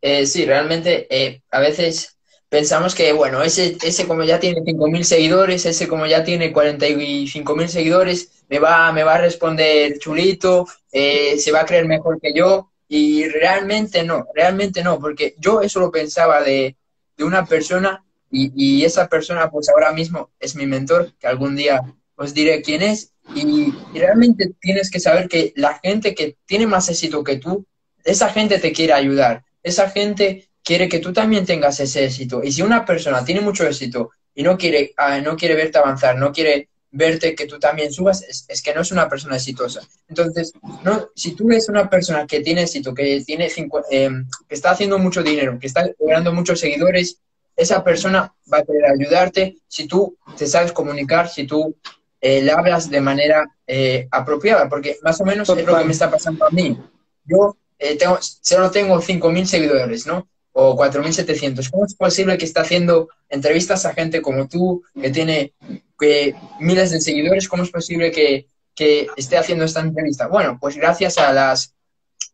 S1: Eh, sí, realmente eh, a veces pensamos que, bueno, ese, ese como ya tiene 5.000 seguidores, ese como ya tiene 45.000 seguidores, me va, me va a responder chulito, eh, se va a creer mejor que yo, y realmente no, realmente no, porque yo eso lo pensaba de, de una persona y, y, esa persona pues ahora mismo es mi mentor, que algún día os diré quién es. Y, realmente tienes que saber que la gente que tiene más éxito que tú, esa gente te quiere ayudar, esa gente quiere que tú también tengas ese éxito. Y si una persona tiene mucho éxito y no quiere, uh, no quiere verte avanzar, no quiere verte que tú también subas, es, que no es una persona exitosa. Entonces, no, si tú eres una persona que tiene éxito, que, tiene eh, que está haciendo mucho dinero, que está logrando muchos seguidores, esa persona va a querer ayudarte si tú te sabes comunicar, si tú eh, le hablas de manera eh, apropiada, porque más o menos es lo que me está pasando a mí. Yo tengo, solo tengo 5.000 seguidores, ¿no? o 4.700. ¿Cómo es posible que está haciendo entrevistas a gente como tú, que tiene que, miles de seguidores? ¿Cómo es posible que, que, esté haciendo esta entrevista? Bueno, pues gracias a, las,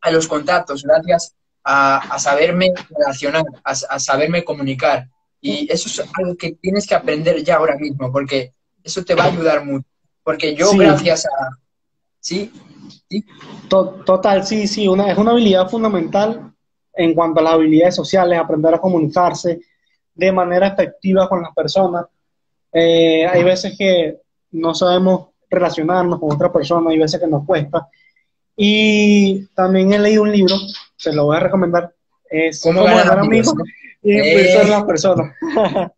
S1: a los contactos, gracias a, a saberme relacionar, a, a, saberme comunicar. Y eso es algo que tienes que aprender ya ahora mismo, porque eso te va a ayudar mucho. porque yo gracias a... Sí, sí.
S2: Total, sí, sí, una, es una habilidad fundamental en cuanto a las habilidades sociales, aprender a comunicarse de manera efectiva con las personas. Eh, hay veces que no sabemos relacionarnos con otra persona, hay veces que nos cuesta. Y también he leído un libro, se lo voy a recomendar, es
S1: ¿Cómo, ganar amigos?
S2: y influenciar a las personas.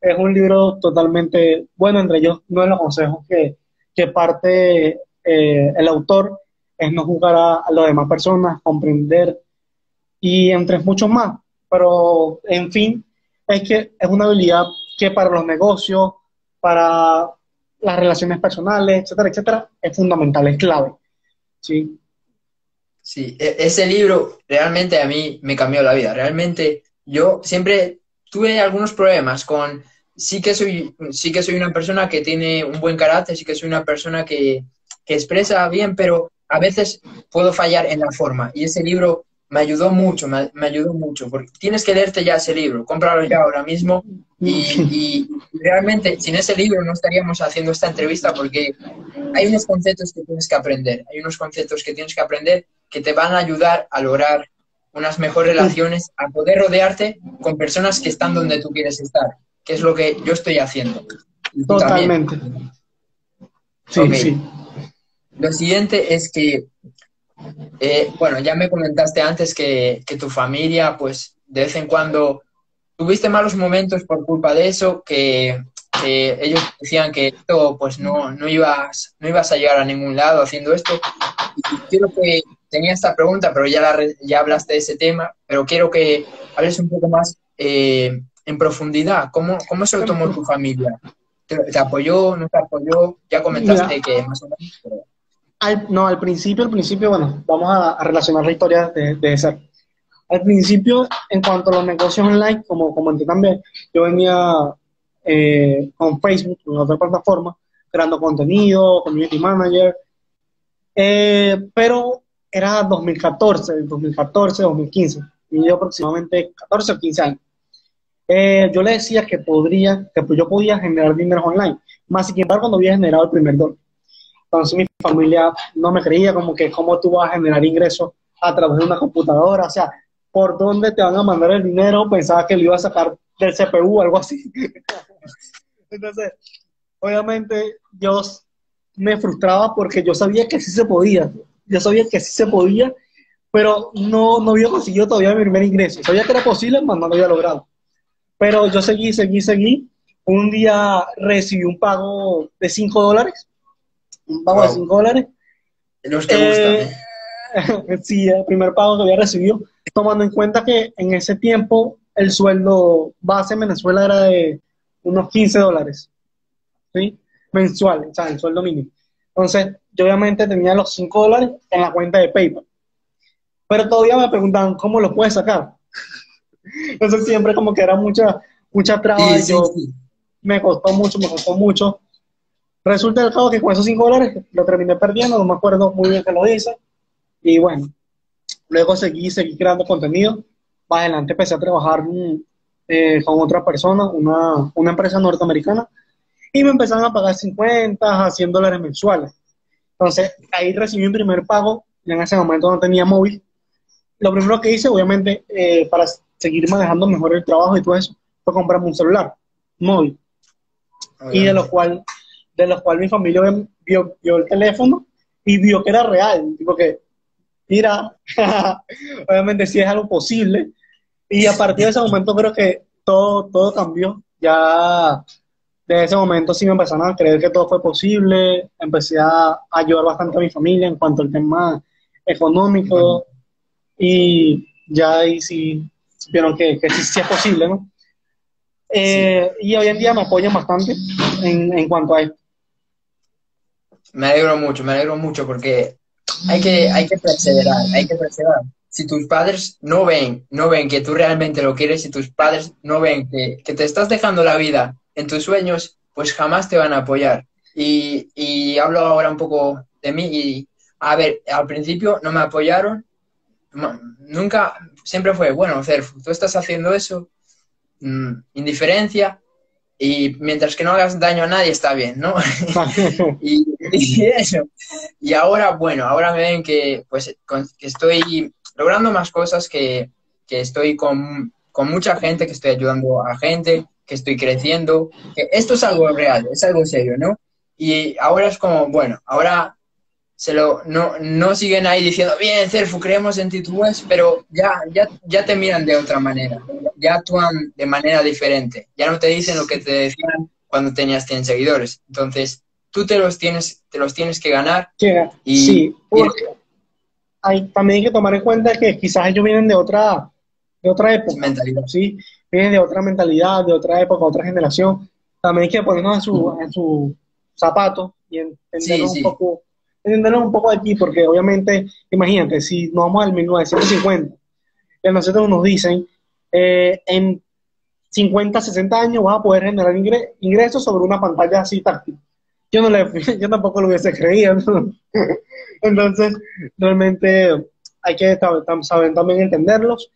S2: es un libro totalmente bueno, entre ellos uno de los consejos que, que parte eh, el autor es no juzgar a, a las demás personas, comprender y entre muchos más. Pero, en fin, es que es una habilidad que para los negocios, para las relaciones personales, etcétera, etcétera, es fundamental, es clave. Sí.
S1: Sí, e-, ese libro realmente a mí me cambió la vida. Realmente yo siempre tuve algunos problemas con, sí que soy, sí que soy una persona que tiene un buen carácter, sí que soy una persona que, que expresa bien, pero a veces puedo fallar en la forma. Y ese libro me ayudó mucho, me, ayudó mucho, porque tienes que leerte ya ese libro, cómpralo ya ahora mismo y, realmente sin ese libro no estaríamos haciendo esta entrevista porque hay unos conceptos que tienes que aprender, hay unos conceptos que tienes que aprender que te van a ayudar a lograr unas mejores relaciones, a poder rodearte con personas que están donde tú quieres estar, que es lo que yo estoy haciendo.
S2: Totalmente.
S1: Sí, sí. Lo siguiente es que eh, bueno, ya me comentaste antes que, tu familia, pues de vez en cuando tuviste malos momentos por culpa de eso, que, ellos decían que esto, pues no, no, ibas, no ibas a llegar a ningún lado haciendo esto. Y quiero que tenía esta pregunta, pero ya, ya hablaste de ese tema, pero quiero que hables un poco más eh, en profundidad. ¿Cómo, ¿Cómo se lo tomó tu familia? ¿Te, apoyó? ¿No te apoyó? Ya comentaste que más o menos.
S2: Al, no, al principio, al principio, bueno, vamos a, relacionar la historia de, de, esa. Al principio, en cuanto a los negocios online, como comenté también, yo venía eh, con Facebook, en otra plataforma, creando contenido, community manager, eh, pero era 2014, 2014, 2015, y yo aproximadamente 14 o 15 años. Eh, yo le decía que podría, que yo podía generar dinero online, más sin embargo no había generado el primer dólar. Entonces mi familia no me creía como que cómo tú vas a generar ingresos a través de una computadora, o sea, ¿por dónde te van a mandar el dinero? Pensaba que lo iba a sacar del CPU o algo así. Entonces, obviamente yo me frustraba porque yo sabía que sí se podía, yo sabía que sí se podía, pero no, no había conseguido todavía mi primer ingreso. Sabía que era posible, pero no lo había logrado. Pero yo seguí, seguí, seguí. Un día recibí un pago de 5 dólares un pago de 5 dólares.
S1: Los que eh,
S2: gustan, sí, el primer pago que había recibido, tomando en cuenta que en ese tiempo el sueldo base en Venezuela era de unos 15 dólares, ¿sí? Mensual, o sea, el sueldo mínimo. Entonces, yo obviamente tenía los 5 dólares en la cuenta de PayPal. Pero todavía me preguntaban, ¿cómo lo puedes sacar? Entonces, siempre como que era mucha, mucha traba. yo, Me costó mucho, me costó mucho. Resulta el cabo que con esos 5 dólares lo terminé perdiendo, no me acuerdo muy bien que lo hice. Y bueno, luego seguí, seguí creando contenido. Más adelante empecé a trabajar mm, eh, con otra persona, una, una empresa norteamericana, y me empezaron a pagar 50 a 100 dólares mensuales. Entonces, ahí recibí mi primer pago, y en ese momento no tenía móvil. Lo primero que hice, obviamente, eh, para seguir manejando mejor el trabajo y todo eso, fue comprarme un celular móvil. Y de lo cual de los cuales mi familia vio, vio, el teléfono y vio que era real. Tipo que, mira, obviamente sí es algo posible. Y a partir de ese momento creo que todo, todo cambió. Ya de ese momento sí me empezaron a creer que todo fue posible. Empecé a ayudar bastante a mi familia en cuanto al tema económico. Y ya ahí sí supieron que, que sí, es posible, ¿no? Eh, y hoy en día me apoyan bastante en, en cuanto a esto.
S1: Me alegro mucho, me alegro mucho porque hay que, hay que perseverar, hay que perseverar. Si tus padres no ven, no ven que tú realmente lo quieres, si tus padres no ven que, te estás dejando la vida en tus sueños, pues jamás te van a apoyar. Y, y hablo ahora un poco de mí y, a ver, al principio no me apoyaron, nunca, siempre fue, bueno, Cerf, tú estás haciendo eso, mm, indiferencia, y mientras que no hagas daño a nadie está bien, ¿no? y, eso. Y ahora, bueno, ahora me ven que, pues, que estoy logrando más cosas, que, que estoy con, con, mucha gente, que estoy ayudando a gente, que estoy creciendo, que esto es algo real, es algo serio, ¿no? Y ahora es como, bueno, ahora se lo, no, no siguen ahí diciendo, bien, Cerfu, creemos en ti, tú pero ya, ya, ya te miran de otra manera, ya actúan de manera diferente, ya no te dicen lo que te decían cuando tenías 100 seguidores. Entonces, tú te los tienes, te los tienes que ganar.
S2: Y, sí, hay, también hay que tomar en cuenta que quizás ellos vienen de otra, de otra época.
S1: Mentalidad.
S2: Sí, vienen de otra mentalidad, de otra época, otra generación. También hay que ponernos en su, en su zapato y entender un poco entenderlo un poco aquí, porque obviamente, imagínate, si nos vamos al 1950, y a nosotros nos dicen, eh, en 50, 60 años vas a poder generar ingresos sobre una pantalla así táctil. Yo, no le, yo tampoco lo hubiese creído. Entonces, realmente hay que saber también entenderlos.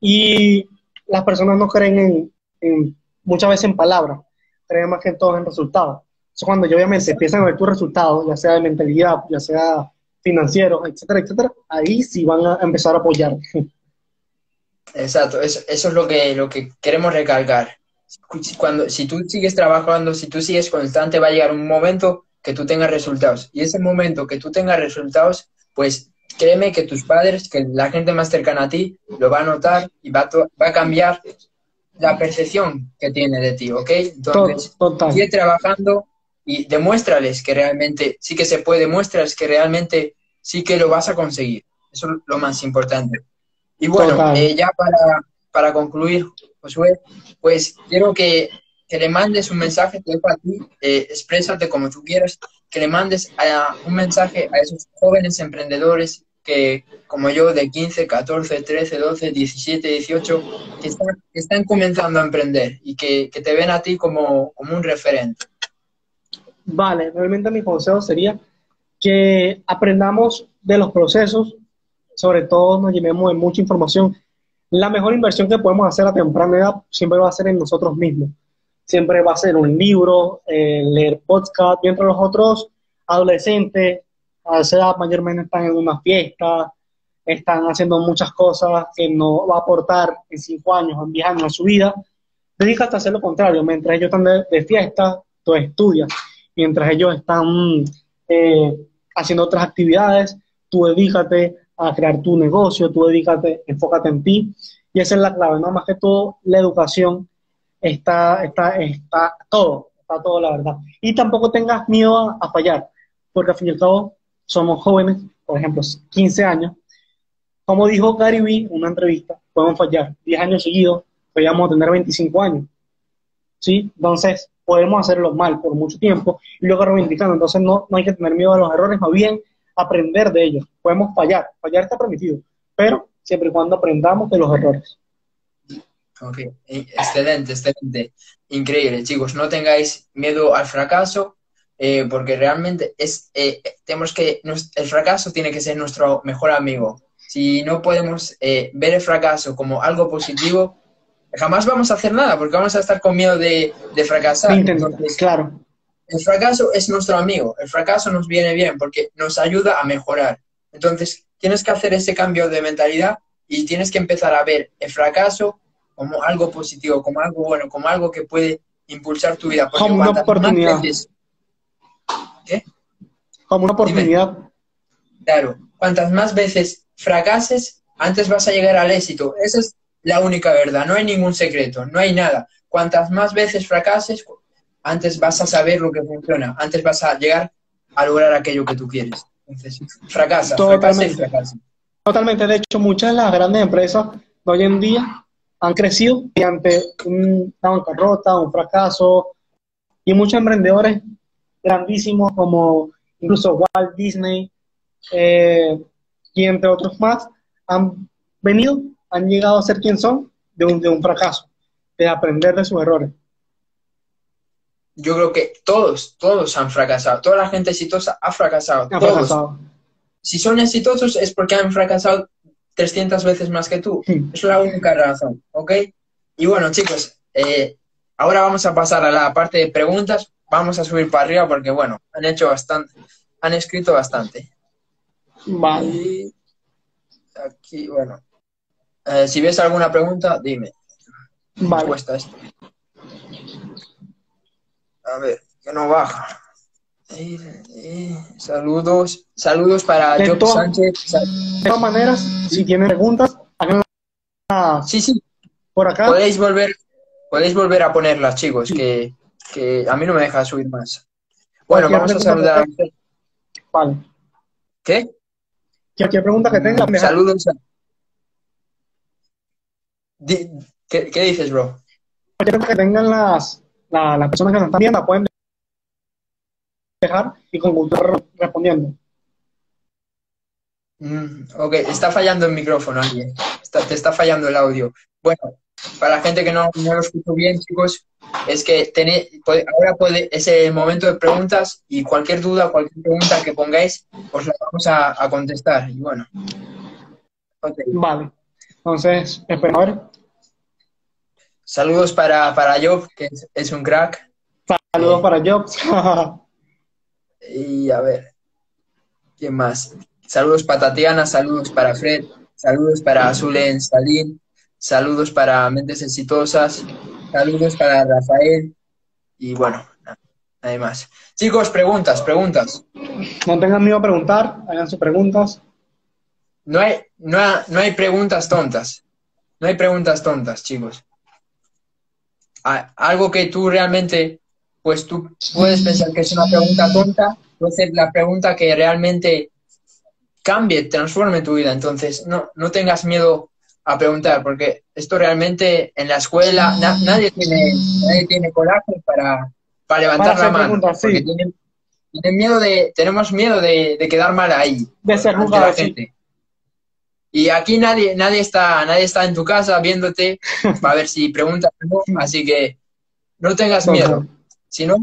S2: Y las personas no creen en, muchas veces en palabras, creen más que en todo en resultados cuando yo obviamente empiezan a ver tus resultados, ya sea de mentalidad, ya sea financieros, etcétera, etcétera, ahí sí van a empezar a apoyar.
S1: Exacto, eso, eso es lo que, lo que queremos recalcar. Cuando, si tú sigues trabajando, si tú sigues constante, va a llegar un momento que tú tengas resultados. Y ese momento que tú tengas resultados, pues créeme que tus padres, que la gente más cercana a ti, lo va a notar y va a, va a cambiar la percepción que tiene de ti, ¿ok? Entonces, sigue trabajando, y demuéstrales que realmente sí que se puede, demuéstrales que realmente sí que lo vas a conseguir. Eso es lo más importante. Y bueno, eh, ya para, para concluir, Josué, pues quiero que, que, le mandes un mensaje, te dejo a ti, eh, exprésate como tú quieras, que le mandes un mensaje a esos jóvenes emprendedores que, como yo, de 15, 14, 13, 12, 17, 18, que están, comenzando a emprender y que, que te ven a ti como, como un referente.
S2: Vale, realmente mi consejo sería que aprendamos de los procesos, sobre todo nos llevemos de mucha información. La mejor inversión que podemos hacer a temprana edad siempre va a ser en nosotros mismos. Siempre va a ser un libro, eh, leer podcast, mientras los otros adolescentes a esa mayormente están en una fiesta, están haciendo muchas cosas que no va a aportar en cinco años, en diez años a su vida. Dedícate a hacer lo contrario. Mientras ellos están de, de fiesta, tú estudias mientras ellos están eh, haciendo otras actividades, tú dedícate a crear tu negocio, tú dedícate, enfócate en ti. Y esa es la clave, ¿no? Más que todo, la educación está, está, está todo, está todo, la verdad. Y tampoco tengas miedo a, fallar, porque al fin y al cabo somos jóvenes, por ejemplo, 15 años. Como dijo Gary Vee en una entrevista, podemos fallar 10 años seguidos, podríamos tener 25 años. ¿Sí? Entonces, podemos hacerlo mal por mucho tiempo y luego reivindicando. Entonces no, no hay que tener miedo a los errores, más bien aprender de ellos. Podemos fallar, fallar está permitido, pero siempre y cuando aprendamos de los errores.
S1: Ok, excelente, excelente. Increíble, chicos. No tengáis miedo al fracaso, eh, porque realmente es, eh, tenemos que, el fracaso tiene que ser nuestro mejor amigo. Si no podemos eh, ver el fracaso como algo positivo, jamás vamos a hacer nada porque vamos a estar con miedo de, fracasar.
S2: claro.
S1: El fracaso es nuestro amigo, el fracaso nos viene bien porque nos ayuda a mejorar. Entonces, tienes que hacer ese cambio de mentalidad y tienes que empezar a ver el fracaso como algo positivo, como algo bueno, como algo que puede impulsar tu vida.
S2: como una oportunidad. ¿Qué? Como una oportunidad.
S1: claro, cuantas más veces fracases, antes vas a llegar al éxito. Eso es la única verdad, no hay ningún secreto, no hay nada. Cuantas más veces fracases, antes vas a saber lo que funciona, antes vas a llegar a lograr aquello que tú quieres. Entonces, fracasa,
S2: Totalmente. fracasa Totalmente, de hecho, muchas de las grandes empresas de hoy en día han crecido ante una bancarrota, un fracaso, y muchos emprendedores grandísimos como incluso Walt Disney eh, y entre otros más han venido han llegado a ser quien son de un, de un fracaso, de aprender de sus errores.
S1: Yo creo que todos, todos han fracasado. Toda la gente exitosa ha fracasado. todos. Si son exitosos es porque han fracasado 300 veces más que tú. Es la única razón, ¿ok? Y bueno, chicos, eh, ahora vamos a pasar a la parte de preguntas. Vamos a subir para arriba porque, bueno, han hecho bastante, han escrito bastante.
S2: Vale.
S1: Y aquí, bueno. Eh, si ves alguna pregunta, dime.
S2: Vale.
S1: Cuesta esto. A ver, que no baja. Saludos, saludos para
S2: De
S1: Job Sánchez.
S2: De todas maneras, si tienen preguntas, háganlas
S1: Sí, sí,
S2: por acá.
S1: podéis volver, podéis volver a ponerlas, chicos, que, que a mí no me deja subir más. Bueno,
S2: Cualquier
S1: vamos a saludar.
S2: que Vale.
S1: ¿Qué?
S2: Cualquier pregunta que tengan, deja-
S1: Saludos. a- ¿Qué, qué dices, bro?
S2: cualquier pregunta que tengan las, la- las personas que nos están viendo, pueden y con re- respondiendo.
S1: Mm, ok, está fallando el micrófono alguien. Está- te está fallando el audio. Bueno, para la gente que no, no lo escucho bien, chicos, es que tené- puede- ahora puede, es el momento de preguntas y cualquier duda, cualquier pregunta que pongáis, os la vamos a, a contestar. Y bueno.
S2: Vale. Entonces, espero a ver.
S1: Saludos para, para Job, que es, es un crack.
S2: Saludos para Jobs.
S1: Y a ver, ¿quién más? Saludos para Tatiana, saludos para Fred, saludos para Zulen Salín, saludos para Mentes Exitosas, saludos para Rafael y bueno, nada, más. Chicos, preguntas, preguntas.
S2: no tengan miedo a preguntar, hagan sus preguntas.
S1: No hay, no, ha- no hay preguntas tontas. No hay preguntas tontas, chicos. Algo que tú realmente, pues tú puedes pensar que es una pregunta tonta, puede ser la pregunta que realmente cambie, transforme tu vida. Entonces, no, no tengas miedo a preguntar, porque esto realmente en la escuela na- nadie tiene, nadie tiene coraje para, para levantar
S2: Para
S1: la mano.
S2: sí.
S1: porque tienen, tienen miedo de, tenemos miedo de, de quedar mal ahí
S2: De ser
S1: ante
S2: juzgado,
S1: la
S2: sí.
S1: gente. Y aquí nadie, nadie está, nadie está en tu casa viéndote para ver si preguntas o no, así que no tengas miedo. Si no,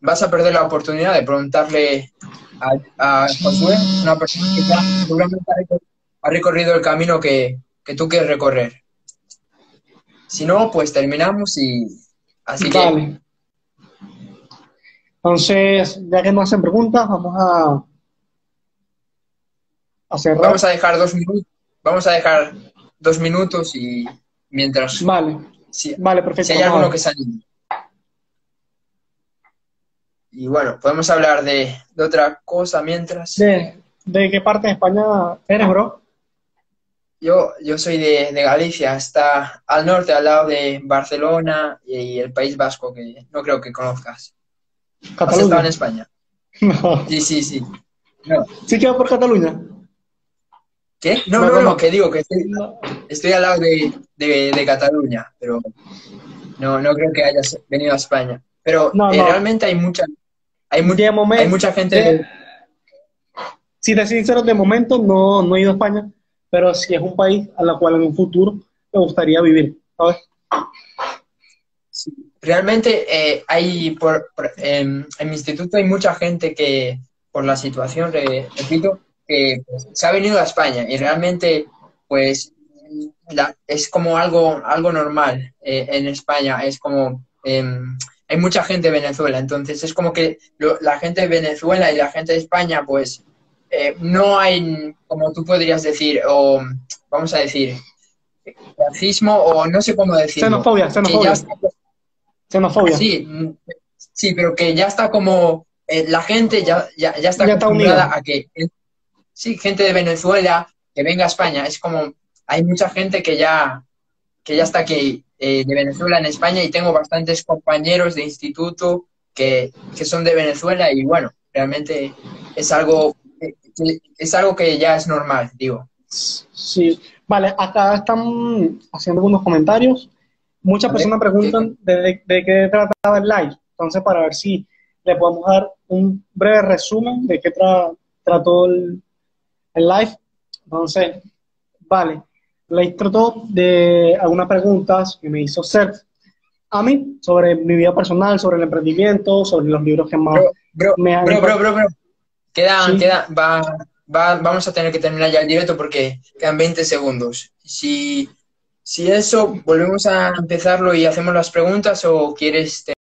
S1: vas a perder la oportunidad de preguntarle a, a Josué, una persona que ya seguramente ha recor- ha recorrido el camino que, que tú quieres recorrer. Si no, pues terminamos y así que
S2: Vale. Entonces, ya que no hacen preguntas, vamos a, a cerrar.
S1: vamos a dejar dos minutos, vamos a dejar dos minutos y mientras
S2: Vale,
S1: si,
S2: vale, perfecto.
S1: si hay alguno que se anime. Y bueno, podemos hablar de, de otra cosa mientras.
S2: ¿De, ¿De qué parte de España eres, bro?
S1: Yo, yo soy de, de Galicia, está al norte, al lado de Barcelona y el País Vasco, que no creo que conozcas. ¿Has estado en
S2: Cataluña.
S1: España?
S2: No.
S1: Sí, sí, sí. No.
S2: ¿Sí queda por Cataluña?
S1: ¿Qué? No,
S2: No,
S1: no,
S2: no.
S1: que digo que estoy, estoy al lado de, de- de Cataluña, pero no, no creo que hayas venido a España. Pero eh, realmente hay mucha, hay, mu-
S2: De momento-
S1: hay mucha gente...
S2: de- Si te sincero, de momento no, no he ido a España, pero sí es un país a la cual en un futuro me gustaría vivir, ¿sabes?
S1: Sí. Realmente eh, hay, por, por- em, en mi instituto hay mucha gente que, por la situación, re- repito, que pues, se ha venido a España y realmente, pues, la- es como algo, algo normal eh, en España. Es como, em, hay mucha gente de Venezuela, entonces es como que lo- la gente de Venezuela y la gente de España, pues, eh, no hay, como tú podrías decir, o vamos a decir, racismo, o no sé cómo decirlo.
S2: Xenofobia, xenofobia.
S1: está
S2: Xenofobia.
S1: Sí, sí, pero que ya está como eh, la gente ya, ya, ya está
S2: Ya
S1: acostumbrada a que sí, gente de Venezuela que venga a España, es como hay mucha gente que ya que ya está aquí eh, de Venezuela en España y tengo bastantes compañeros de instituto que, que son de Venezuela y bueno, realmente es algo eh, es algo que ya es normal, digo.
S2: Sí, vale, acá están haciendo algunos comentarios. Muchas personas preguntan de, de- de qué trataba el live. Entonces, para ver si le podemos dar un breve resumen de qué tra- trató el, el live. Entonces, vale, live trató de algunas preguntas que me hizo Seth a mí sobre mi vida personal, sobre el emprendimiento, sobre los libros que más
S1: Bro, bro,
S2: me han
S1: bro, bro, bro, bro. Quedan,
S2: Sí.
S1: queda, va, va, vamos a tener que terminar ya el directo porque quedan 20 segundos. Si, si eso, volvemos a empezarlo y hacemos las preguntas o quieres...